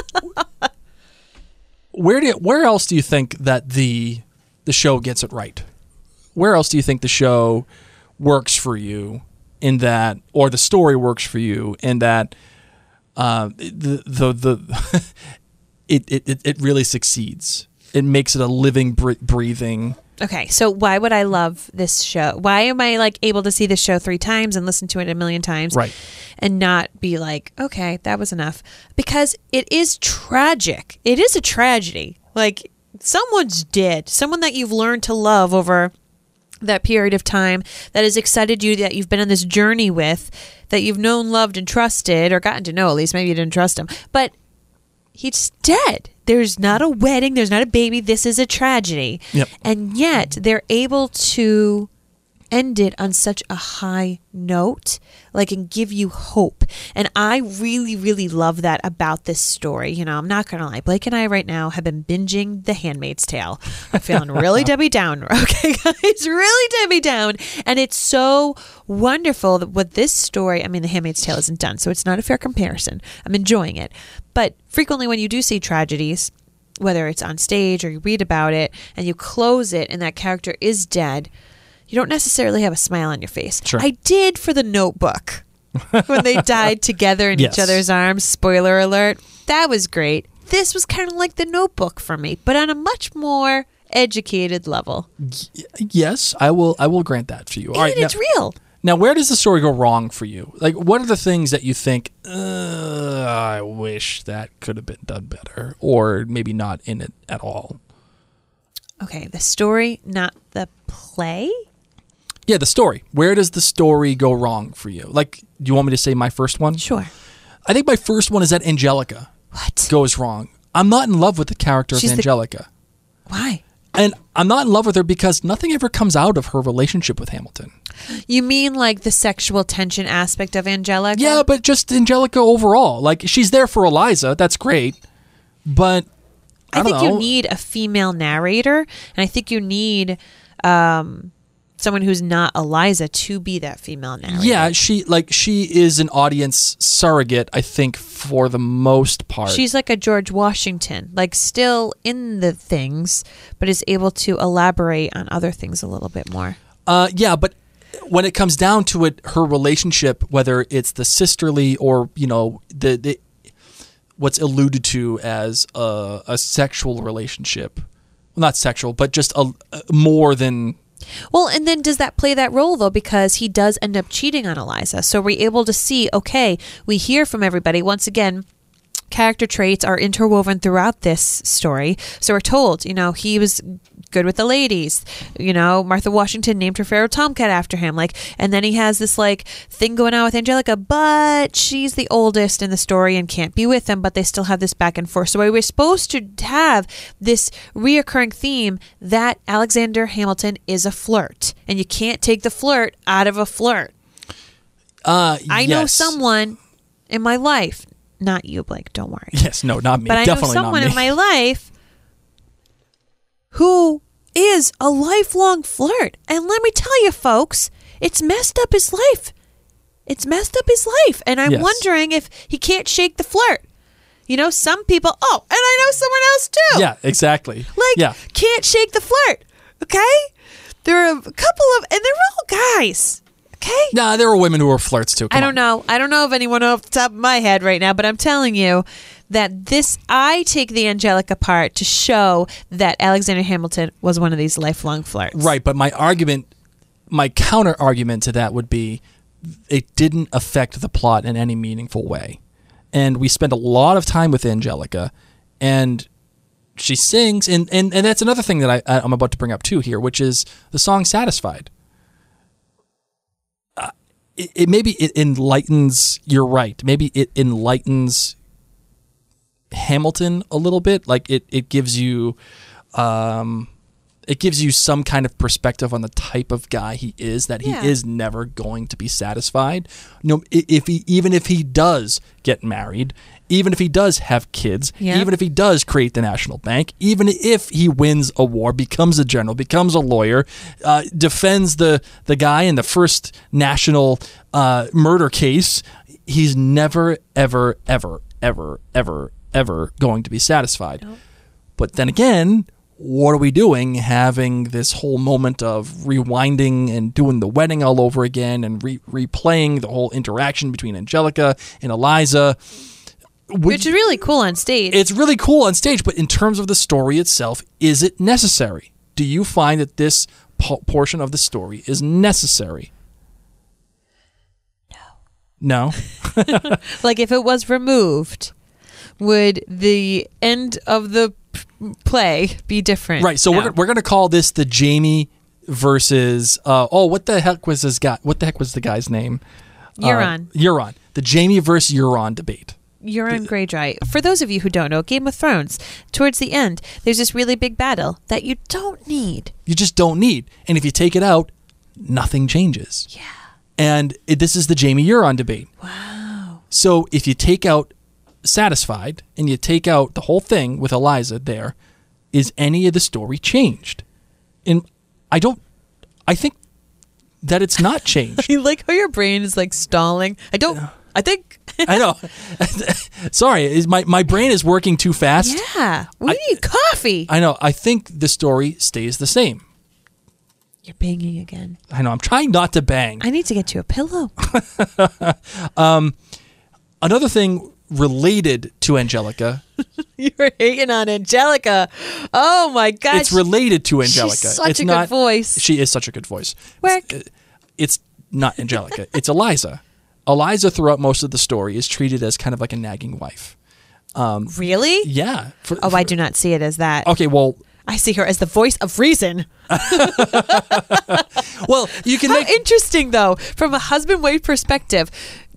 where do where else do you think that the the show gets it right? Where else do you think the show works for you in that, or the story works for you in that? Uh, the the the it, it it- it really succeeds. It makes it a living, breathing. Okay, so why would I love this show? Why am I like able to see this show three times and listen to it a million times, Right. And not be like, okay, that was enough, because it is tragic. It is a tragedy. Like someone's dead, someone that you've learned to love over that period of time that has excited you that you've been on this journey with that you've known loved and trusted or gotten to know at least maybe you didn't trust him but he's dead. There's not a wedding. There's not a baby. This is a tragedy. Yep. and yet they're able to end it on such a high note like and give you hope. And i really really love that about this story. You know i'm not gonna lie. Blake and i right now have been binging the handmaid's tale. I'm feeling really debbie down okay guys. Really debbie down. And it's so wonderful that what this story i mean the handmaid's tale isn't done so it's not a fair comparison. I'm enjoying it but frequently when you do see tragedies whether it's on stage or you read about it and you close it and that character is dead, you don't necessarily have a smile on your face. Sure. I did for the notebook when they died together in Yes. each other's arms. Spoiler alert. That was great. This was kind of like the notebook for me, but on a much more educated level. Yes, I will. I will grant that for you. All right, and it's now- real. Now, where does the story go wrong for you? Like, what are the things that you think, I wish that could have been done better, or maybe not in it at all? Okay, the story, not the play. Yeah, the story. Where does the story go wrong for you? Like, do you want me to say my first one? Sure. I think my first one is that Angelica What? goes wrong. I'm not in love with the character She's of the- Angelica. Why? And I'm not in love with her because nothing ever comes out of her relationship with Hamilton. You mean like the sexual tension aspect of Angelica? Yeah, but just Angelica overall. Like, she's there for Eliza. That's great. But I, I, think know. you need a female narrator, and I think you need um, someone who's not Eliza to be that female narrator. Yeah, she like she is an audience surrogate, I think, for the most part. She's like a George Washington, like still in the things, but is able to elaborate on other things a little bit more. uh yeah, but when it comes down to it, her relationship, whether it's the sisterly or, you know, the, the what's alluded to as a, a sexual relationship. Well, not sexual, but just a, a more than Well, and then does that play that role though? Because he does end up cheating on Eliza. So we're able to see, okay, we hear from everybody once again. Character traits are interwoven throughout this story. So we're told, you know, he was good with the ladies. You know, Martha Washington named her feral Tomcat after him. Like, and then he has this like thing going on with Angelica, but she's the oldest in the story and can't be with him. But they still have this back and forth. So we we're supposed to have this reoccurring theme that Alexander Hamilton is a flirt, and you can't take the flirt out of a flirt. Uh, I know someone in my life, not you, Blake. Don't worry. Yes, no, not me. But I know someone in my life who is a lifelong flirt. And let me tell you, folks, it's messed up his life. It's messed up his life. And I'm Yes. wondering if he can't shake the flirt. You know, some people, oh, and I know someone else too. yeah, exactly. Like, yeah, can't shake the flirt. Okay? There are a couple of, and they're all guys. Okay? nah, there were women who were flirts too. I don't on. know. I don't know of anyone off the top of my head right now, but I'm telling you that this I take the Angelica part to show that Alexander Hamilton was one of these lifelong flirts. Right, but my argument, my counter argument to that would be, it didn't affect the plot in any meaningful way, and we spent a lot of time with Angelica, and she sings, and and, and that's another thing that I I'm about to bring up too here, which is the song "Satisfied." It, it maybe it enlightens. You're right. Maybe it enlightens Hamilton a little bit. Like it, it gives you, um, it gives you some kind of perspective on the type of guy he is. That he Yeah. is never going to be satisfied. No, if he even if he does get married, even if he does have kids, Yeah. even if he does create the national bank, even if he wins a war, becomes a general, becomes a lawyer, uh, defends the the guy in the first national uh, murder case, he's never, ever, ever, ever, ever, ever going to be satisfied. But then again, what are we doing having this whole moment of rewinding and doing the wedding all over again and re- replaying the whole interaction between Angelica and Eliza? Which is really cool on stage. It's really cool on stage, but in terms of the story itself, is it necessary? Do you find that this po- portion of the story is necessary? No. No? like if it was removed, would the end of the play be different? Right. So No. we're, we're going to call this the Jaime versus uh, oh what the heck was this guy what the heck was the guy's name Euron. uh, Euron the Jaime versus Euron debate Euron Greyjoy. For those of you who don't know, Game of Thrones, towards the end, there's this really big battle that you don't need. you just don't need and if you take it out nothing changes Yeah. and it, this is the Jaime Euron debate wow so if you take out satisfied and you take out the whole thing with Eliza there is any of the story changed and I don't I think that it's not changed You like how your brain is like stalling. I don't. I think. I know. Sorry, is my my brain is working too fast. yeah. We need coffee. I know. I think the story stays the same. You're banging again. I know. I'm trying not to bang. I need to get you a pillow. Um, another thing related to Angelica. You're hating on Angelica. Oh my gosh. it's related to She's Angelica. such it's a good not, voice. She is such a good voice. Work. It's, uh, it's not Angelica. it's Eliza. Eliza throughout most of the story is treated as kind of like a nagging wife. Um, really? Yeah. For- Oh, I do not see it as that. Okay. Well. I see her as the voice of reason. Well, you can How make. interesting though, from a husband wife perspective.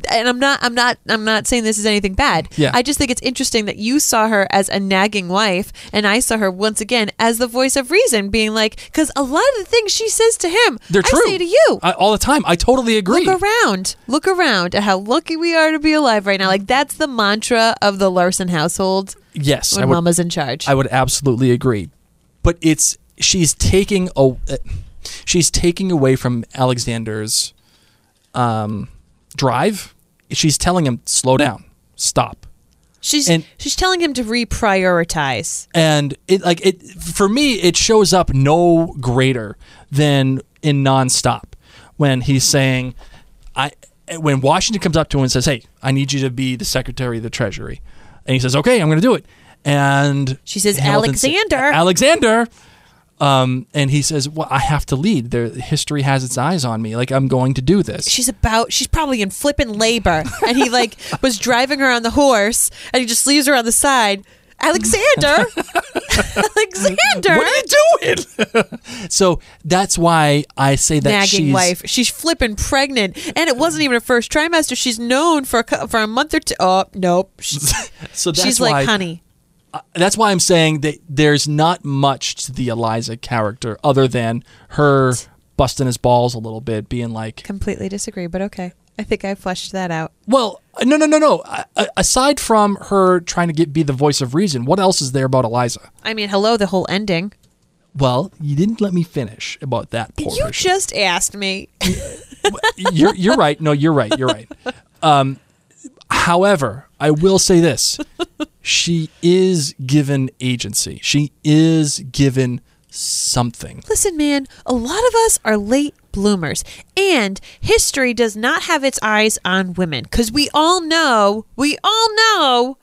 And I'm not I'm not I'm not saying this is anything bad. Yeah. I just think it's interesting that you saw her as a nagging wife and I saw her once again as the voice of reason being like cuz a lot of the things she says to him They're true. I say to you. I, all the time. I totally agree. Look around. Look around at how lucky we are to be alive right now. Like that's the mantra of the Larson household yes. I when would, mama's in charge. I would absolutely agree. But it's she's taking a she's taking away from Alexander's um, drive. She's telling him slow down, stop. she's and- she's telling him to reprioritize. And it like it for me it shows up no greater than in nonstop when he's saying I when Washington comes up to him and says, "Hey, I need you to be the Secretary of the Treasury," and he says, "Okay, I'm going to do it." And She says, Hamilton sa- "Alexander." Alexander, Um, and he says, "Well, I have to lead. There, history has its eyes on me. Like I'm going to do this." She's about. She's probably in flipping labor, and he like was driving her on the horse, and he just leaves her on the side. Alexander, Alexander, what are you doing? so that's why I say that nagging she's wife. She's flipping pregnant, and it wasn't even her first trimester. She's known for a, for a month or two. Oh nope, she's, so that's she's why like honey. Uh, that's why I'm saying that there's not much to the Eliza character other than her busting his balls a little bit, being like, Completely disagree, but okay. I think I fleshed that out. "Well, uh, no, no, no, no." A- a- uh, Aside from her trying to get be the voice of reason, what else is there about Eliza? I mean, hello, the whole ending. Well, you didn't let me finish about that portion. You just asked me. you're you're right. No, you're right. You're right. Um, however, I will say this: she is given agency. She is given something. Listen, man, a lot of us are late bloomers, and history does not have its eyes on women because we all know, we all know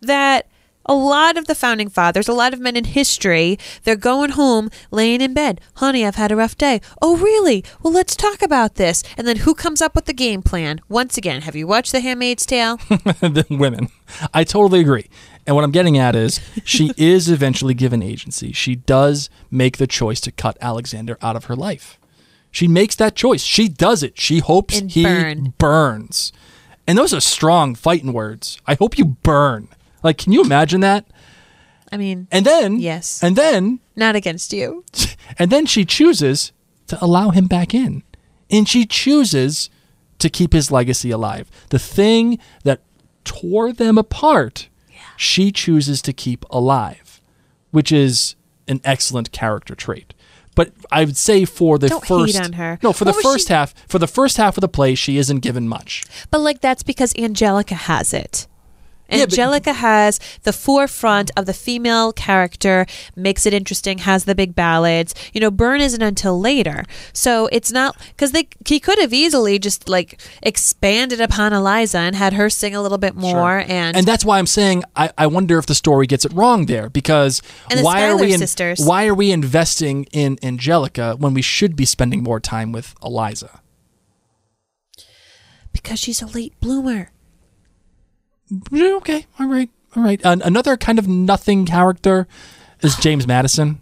that a lot of the founding fathers, a lot of men in history, they're going home, laying in bed. Honey, I've had a rough day. Oh, really? Well, let's talk about this. And then who comes up with the game plan? Once again, have you watched The Handmaid's Tale? the women. I totally agree. And what I'm getting at is she is eventually given agency. She does make the choice to cut Alexander out of her life. She makes that choice. She does it. She hopes And he burn. burns. And those are strong fighting words. I hope you burn. Like, can you imagine that? I mean, And then, Yes. And then, not against you. and then she chooses to allow him back in. And she chooses to keep his legacy alive. The thing that tore them apart, she chooses to keep alive, which is an excellent character trait. But I would say for the Don't hate first on her. No, for What the first she- half, for the first half of the play, she isn't given much. But like that's because Angelica has it. Yeah, but- Angelica has the forefront of the female character, makes it interesting, has the big ballads. You know, Burn isn't until later. So it's not because they he could have easily just like expanded upon Eliza and had her sing a little bit more and, and that's why I'm saying I, I wonder if the story gets it wrong there because the why are we in- sisters. why are we investing in Angelica when we should be spending more time with Eliza? because she's a late bloomer. Okay, all right, all right. An another kind of nothing character is James Madison.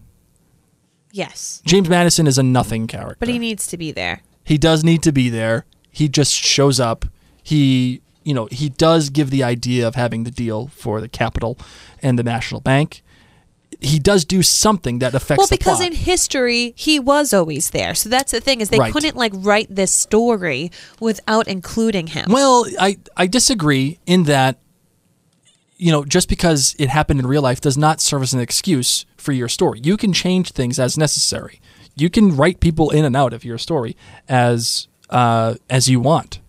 Yes. James Madison is a nothing character, But he needs to be there. he does need to be there. He just shows up. He, you know, he does give the idea of having the deal for the Capitol and the National Bank. He does do something that affects Well, because in history he was always there. So that's the thing is they Right. couldn't like write this story without including him. Well, I, I disagree in that, you know, just because it happened in real life does not serve as an excuse for your story. You can change things as necessary. You can write people in and out of your story as uh, as you want.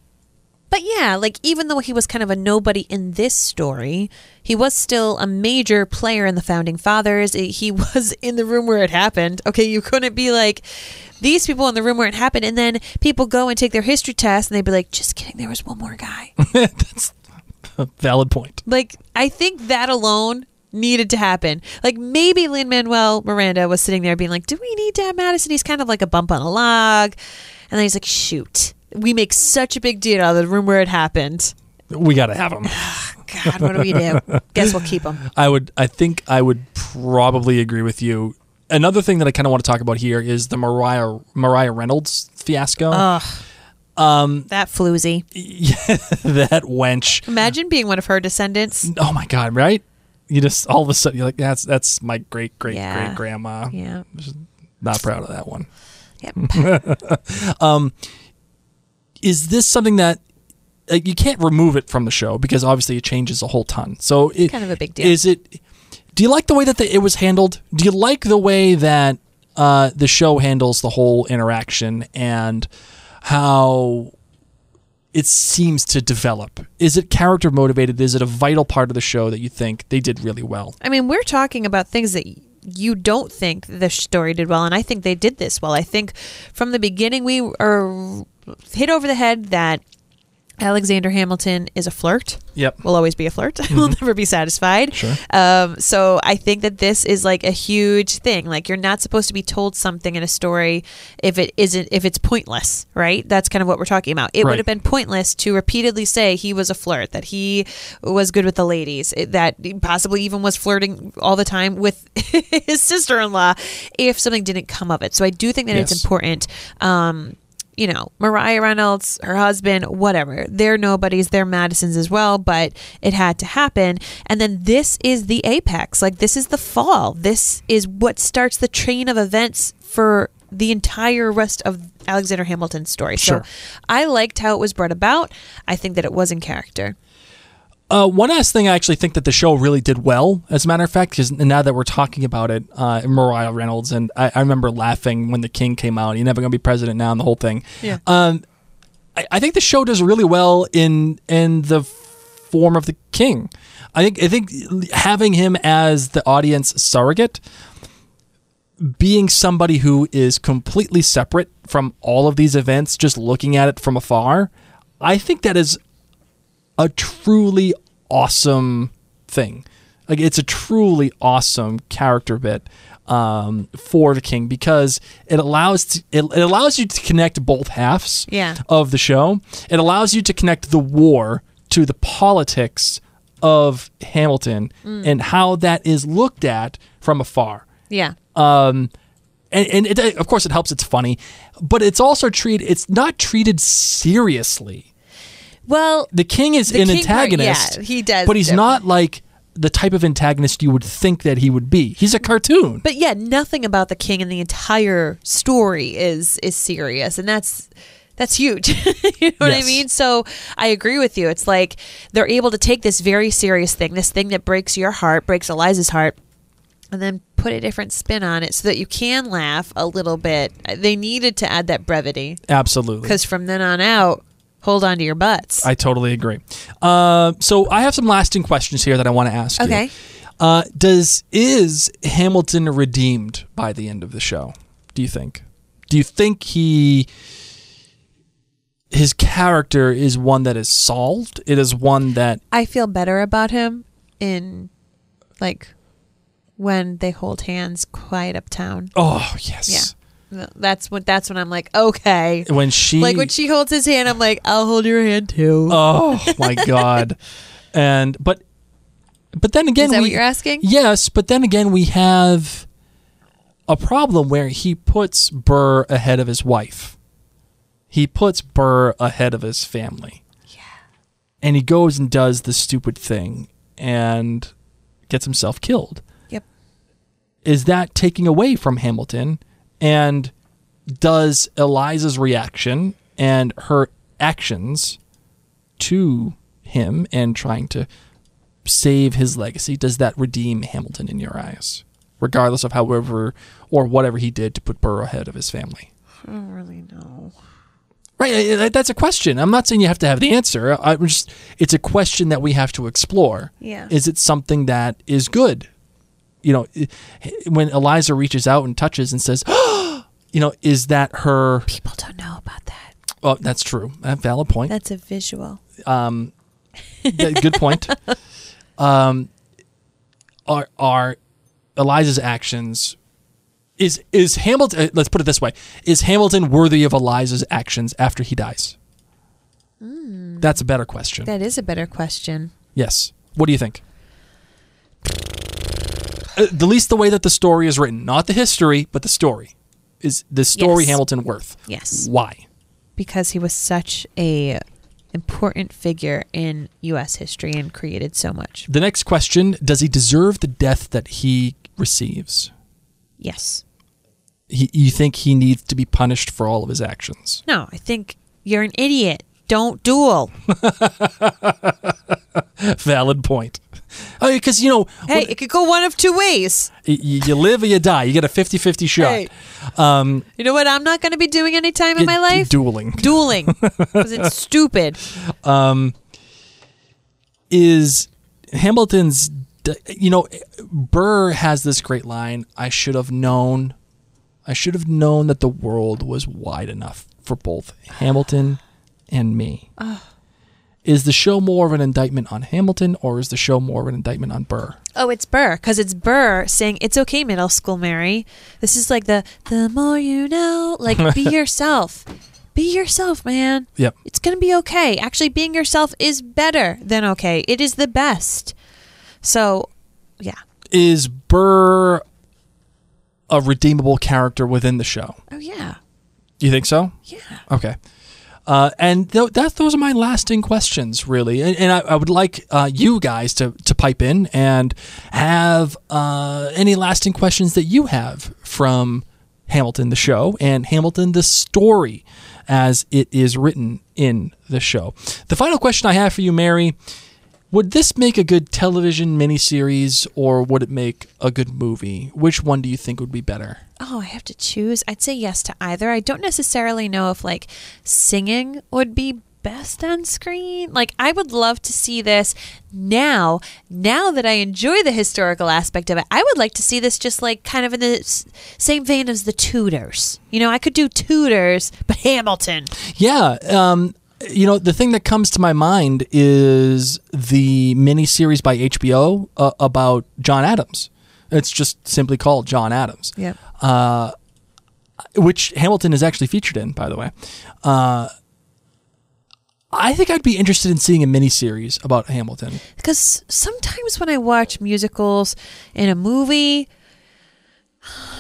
But yeah, like even though he was kind of a nobody in this story, he was still a major player in the founding fathers. He was in the room where it happened. Okay, you couldn't be like these people in the room where it happened, and then people go and take their history test, and they'd be like, "Just kidding, there was one more guy." That's a valid point. like I think that alone needed to happen. Like maybe Lin Manuel Miranda was sitting there being like, "Do we need to have Madison?" He's kind of like a bump on a log, and then he's like, "Shoot." We make such a big deal out of the room where it happened. We got to have them. God, what do we do? Guess we'll keep them. I would. I think I would probably agree with you. Another thing that I kind of want to talk about here is the Maria Maria Reynolds fiasco. Ugh. Um, that floozy. Yeah, that wench. Imagine being one of her descendants. Oh my god, right? You just all of a sudden you're like, that's that's my great great Yeah. great grandma. Yeah. Not proud of that one. Yep. Is this something that like, you can't remove it from the show because obviously it changes a whole ton. So it, Kind of a big deal. Is it? Do you like the way that the, it was handled? Do you like the way that uh, the show handles the whole interaction and how it seems to develop? Is it character motivated? Is it a vital part of the show that you think they did really well? I mean, we're talking about things that you don't think the story did well, and I think they did this well. I think from the beginning we are hit over the head that Alexander Hamilton is a flirt. Yep. Will always be a flirt. I will never be satisfied. Sure. Um, so I think that this is like a huge thing. Like you're not supposed to be told something in a story if it isn't if it's pointless, right? That's kind of what we're talking about. It Right. would have been pointless to repeatedly say he was a flirt, that he was good with the ladies, that he possibly even was flirting all the time with his sister-in-law if something didn't come of it. So I do think that Yes. it's important. Um, you know, Maria Reynolds, her husband, whatever. They're nobodies, they're Madison's as well, but it had to happen. And then this is the apex. Like, this is the fall. This is what starts the chain of events for the entire rest of Alexander Hamilton's story. Sure. So I liked how it was brought about. I think that it was in character. Uh, one last thing I actually think that the show really did well, as a matter of fact, because now that we're talking about it, uh, Maria Reynolds, and I, I remember laughing when the king came out, you're never going to be president now, and the whole thing. Yeah. Um, I, I think the show does really well in in the form of the king. I think I think having him as the audience surrogate, being somebody who is completely separate from all of these events, just looking at it from afar, I think that is a truly awesome thing. Like it's a truly awesome character bit um, for the king because it allows to, it, it allows you to connect both halves Yeah. of the show. It allows you to connect the war to the politics of Hamilton and how that is looked at from afar Yeah. um, and, and it, of course it helps. It's funny, but it's also treated. It's not treated seriously. Well, The king is The an king part- antagonist. yeah, he does but he's do- not like the type of antagonist you would think that he would be. He's a cartoon. But yeah, nothing about the king in the entire story is is serious, and that's that's huge. you know what I mean? So I agree with you. It's like they're able to take this very serious thing, this thing that breaks your heart, breaks Eliza's heart, and then put a different spin on it so that you can laugh a little bit. They needed to add that brevity Absolutely. because from then on out, hold on to your butts. I totally agree. Uh, so I have some lasting questions here that I want to ask Okay. you. Uh, does is Hamilton redeemed by the end of the show? Do you think? Do you think he his character is one that is solved? It is one that I feel better about him in like when they hold hands quiet uptown. oh yes. Yeah. That's when that's when I'm like, okay. When she Like when she holds his hand, I'm like, I'll hold your hand too. Oh my god. and but but then again Is that we, what you're asking? Yes, but then again we have a problem where he puts Burr ahead of his wife. He puts Burr ahead of his family. Yeah. And he goes and does the stupid thing and gets himself killed. Yep. Is that taking away from Hamilton? And does Eliza's reaction and her actions to him and trying to save his legacy, does that redeem Hamilton in your eyes? Regardless of however or whatever he did to put Burr ahead of his family. I don't really know. Right, that's a question. I'm not saying you have to have the answer. I'm just it's a question that we have to explore. Yeah. Is it something that is good? You know, when Eliza reaches out and touches and says, you know, is that her People don't know about that. Oh, that's true. That's a valid point. That's a visual. Um, good point. Um, are are Eliza's actions is is Hamilton? uh, Let's put it this way: Is Hamilton worthy of Eliza's actions after he dies? That's a better question. That is a better question. yes. What do you think? Uh, At least the way that the story is written, not the history, but the story. Is the story Yes. Hamilton worth? Yes. Why? Because he was such a important figure in US history and created so much. The next question: Does he deserve the death that he receives? Yes. he, you think he needs to be punished for all of his actions. No, I think you're an idiot. Don't duel. Valid point. Because, you know, Hey, it could go one of two ways. y- y- you live or you die. You get a 50 50 shot. Hey. Um, You know what I'm not going to be doing any time in my life? Dueling. Dueling. Because it's stupid. Um, is Hamilton's, you know, Burr has this great line I should have known. I should have known that the world was wide enough for both Hamilton and me. Is the show more of an indictment on Hamilton, or is the show more of an indictment on Burr? Oh, it's Burr because it's Burr saying it's okay, middle school Mary. This is like the the more you know, like be yourself, be yourself, man. Yep. It's gonna be okay. Actually, being yourself is better than okay. It is the best. So, yeah. Is Burr a redeemable character within the show? Oh yeah, You think so? yeah. Okay. Uh, and th- that those are my lasting questions, really. And, and I, I would like uh, you guys to, to pipe in and have uh, any lasting questions that you have from Hamilton the show and Hamilton the story as it is written in the show. The final question I have for you, Mary. Would this make a good television miniseries or would it make a good movie? Which one do you think would be better? Oh, I have to choose. I'd say yes to either. I don't necessarily know if like singing would be best on screen. Like I would love to see this now. Now that I enjoy the historical aspect of it, I would like to see this just like kind of in the s- same vein as the Tudors. You know, I could do Tudors, but Hamilton. Yeah. Um, you know, the thing that comes to my mind is the miniseries by HBO uh, about John Adams. It's just simply called John Adams, Yep. which Hamilton is actually featured in, by the way. Uh, I think I'd be interested in seeing a miniseries about Hamilton. Because sometimes when I watch musicals in a movie,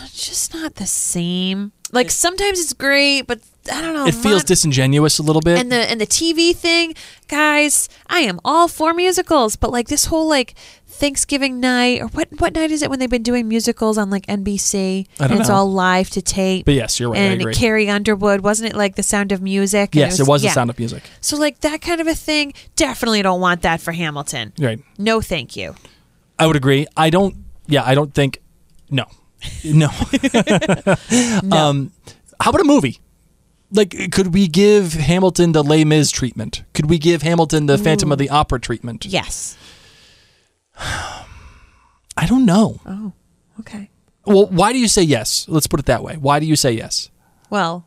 it's just not the same. Like sometimes it's great, but I don't know. It feels disingenuous a little bit. and the and the TV thing, guys. I am all for musicals, but like this whole like Thanksgiving night or what what night is it when they've been doing musicals on like NBC I don't and it's know. all live to tape. but yes, you're right. And. Carrie Underwood wasn't it like the Sound of Music? Yes, it was, yeah. the sound of music. So like that kind of a thing. Definitely don't want that for Hamilton. Right. No, thank you. I would agree. I don't. Yeah, I don't think. No, no. Um, how about a movie? Like, could we give Hamilton the Les Mis treatment? Could we give Hamilton the Phantom of the Opera treatment? Yes. I don't know. Oh, okay. Well, why do you say yes? Let's put it that way. Why do you say yes? Well,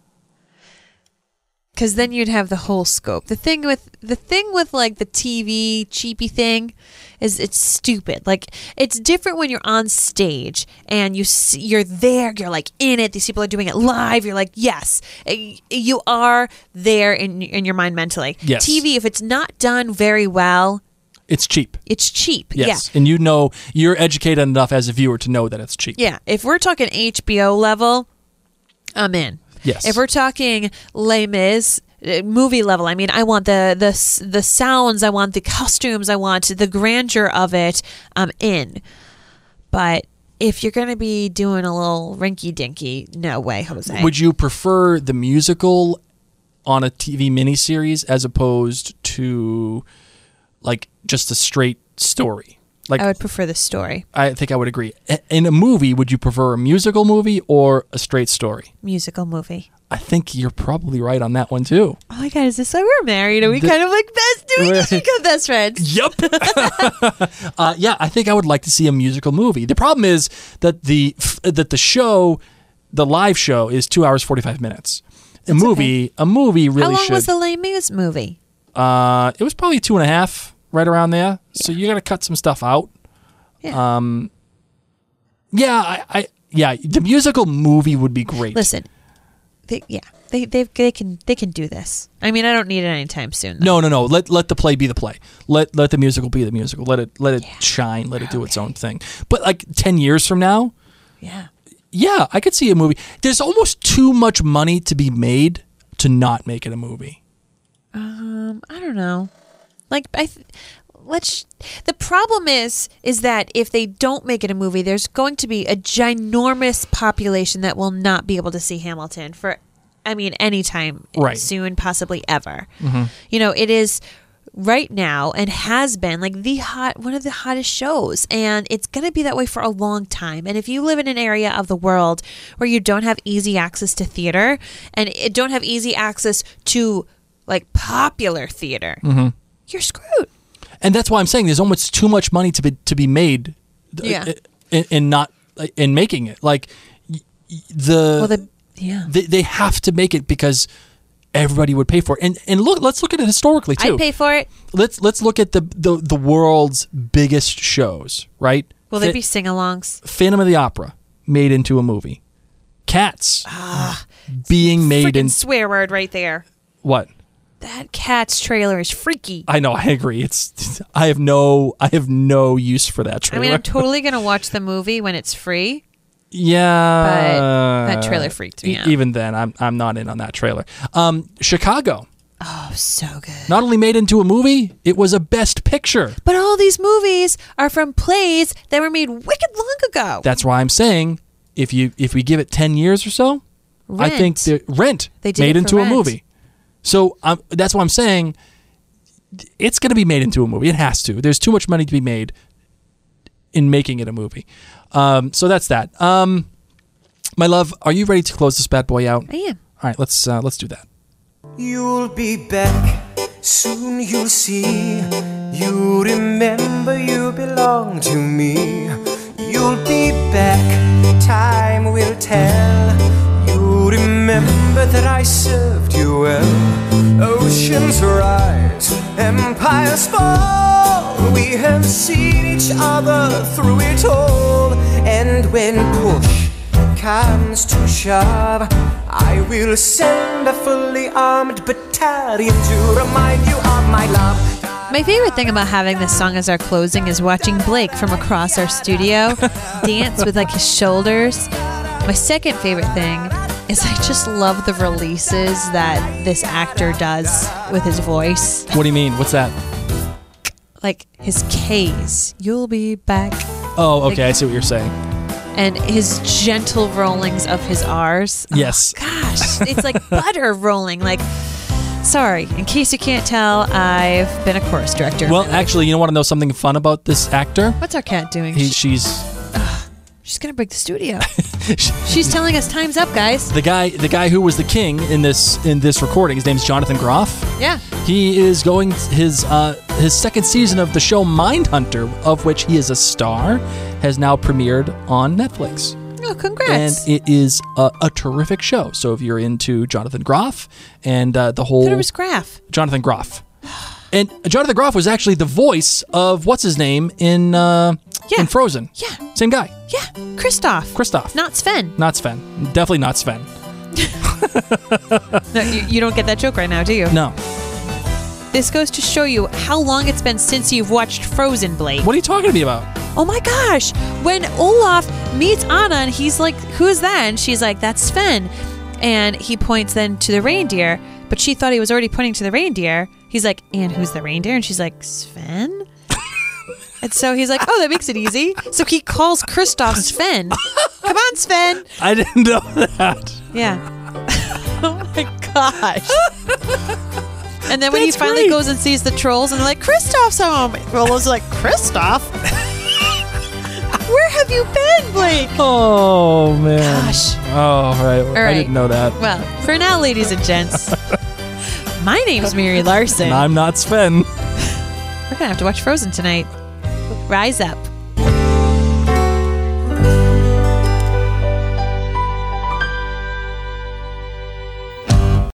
because then you'd have the whole scope. The thing with the thing with like the TV cheapy thing is it's stupid. Like it's different when you're on stage and you see, you're there. You're like in it. These people are doing it live. You're like yes, eh, you are there in in your mind mentally. Yes. TV if it's not done very well, It's cheap. it's cheap. Yes, Yeah. and you know you're educated enough as a viewer to know that it's cheap. Yeah, if we're talking HBO level, I'm in. Yes. If we're talking Les Mis uh, movie level, I mean, I want the the the sounds, I want the costumes, I want the grandeur of it. I'm in. But if you're going to be doing a little rinky dinky, no way, Jose. Would you prefer the musical on a TV miniseries as opposed to like just a straight story? Like I would prefer the story, I think I would agree. In a movie, would you prefer a musical movie or a straight story? musical movie. I think you're probably right on that one too. Oh my god, is this why we're married? Are we The- kind of like best? Do we just become best friends? Yep. uh, yeah, I think I would like to see a musical movie. The problem is that the that the show, the live show, is two hours forty five minutes. A movie, a movie really How long should. was the Les Mis movie? uh, it was probably two and a half, right around there. So you got to cut some stuff out. Yeah. Um, yeah, I, I, yeah, the musical movie would be great. Listen, they, yeah, they they they can they can do this. I mean, I don't need it anytime soon. though. No, no, no. Let let the play be the play. Let let the musical be the musical. Let it let it shine. Let it do its own thing. But like ten years from now, Yeah. yeah, I could see a movie. There's almost too much money to be made to not make it a movie. Um, I don't know. Like I, th- let's. The problem is, is that if they don't make it a movie, there's going to be a ginormous population that will not be able to see Hamilton for, I mean, anytime Right. soon, possibly ever. Mm-hmm. You know, it is right now and has been like the hot one of the hottest shows and it's going to be that way for a long time and if you live in an area of the world where you don't have easy access to theater and don't have easy access to like popular theater mm-hmm. You're screwed And that's why I'm saying there's almost too much money to be to be made. uh, Yeah. In, in not in making it like the well the yeah they, they have to make it because everybody would pay for it. And and look, let's look at it historically too. I'd pay for it. let's let's look at the the, the world's biggest shows, right? Will there Fa- be sing-alongs? Phantom of the Opera made into a movie. Cats being made in swear word right there. what? That cat's trailer is freaky. I know, I agree. It's I have no I have no use for that trailer. I mean, I'm totally gonna watch the movie when it's free. yeah, But that trailer freaked me e- out. Even then, I'm I'm not in on that trailer. Um, Chicago, Oh, so good. not only made into a movie, it was a Best Picture. But all these movies are from plays that were made wicked long ago. That's why I'm saying if you if we give it ten years or so, I think the Rent They made into a movie. So um, that's what I'm saying it's going to be made into a movie. It has to. There's too much money to be made in making it a movie. Um, so that's that. Um, my love, are you ready to close this bad boy out? I am. All right, let's uh, let's do that. You'll be back, soon you'll see. You remember you belong to me. You'll be back, time will tell. You remember that I served you well. Oceans rise, empires fall. We have seen each other through it all. And when push comes to shove, I will send a fully armed battalion to remind you of my love. My favorite thing about having this song as our closing is watching Blake from across our studio dance with like his shoulders. My second favorite thing is I just love the releases that this actor does with his voice. What do you mean? What's that? Like his K's, you'll be back. Oh, okay. I see what you're saying. And his gentle rollings of his R's. Oh, yes. Gosh, it's like butter rolling. Like, sorry, in case you can't tell, I've been a chorus director. Well, actually, you want to know something fun about this actor? what's our cat doing? He, she's She's gonna break the studio. She's telling us time's up, guys. the guy. The guy who was the king in this in this recording. His name's Jonathan Groff. Yeah. He is going his uh, his second season of the show Mindhunter, of which he is a star, has now premiered on Netflix, Oh, congrats! and it is a, a terrific show. So if you're into Jonathan Groff and uh, the whole thought it was Graph. Jonathan Groff, and Jonathan Groff was actually the voice of what's his name in uh, Yeah. in Frozen. Yeah. Same guy, Yeah. Kristoff. Kristoff. Not Sven. Not Sven. Definitely not Sven. No, you, you don't get that joke right now, do you? No. This goes to show you how long it's been since you've watched Frozen, Blake. What are you talking to me about? Oh my gosh. When Olaf meets Anna and he's like, Who's that? And she's like, That's Sven. And he points then to the reindeer, but she thought he was already pointing to the reindeer. He's like, And who's the reindeer? And she's like, Sven? And so he's like, Oh, that makes it easy. So he calls Kristoff Sven. Come on, Sven. I didn't know that. Yeah. oh my gosh. And then when That's he finally great. goes and sees the trolls and they're like, Kristoff's home. Willow's like, Kristoff? Where have you been, Blake? Oh man. Gosh. Oh right. All right. I didn't know that. Well, for now, ladies and gents, my name's Mary Larson. And I'm not Sven. We're going to have to watch Frozen tonight. Rise up.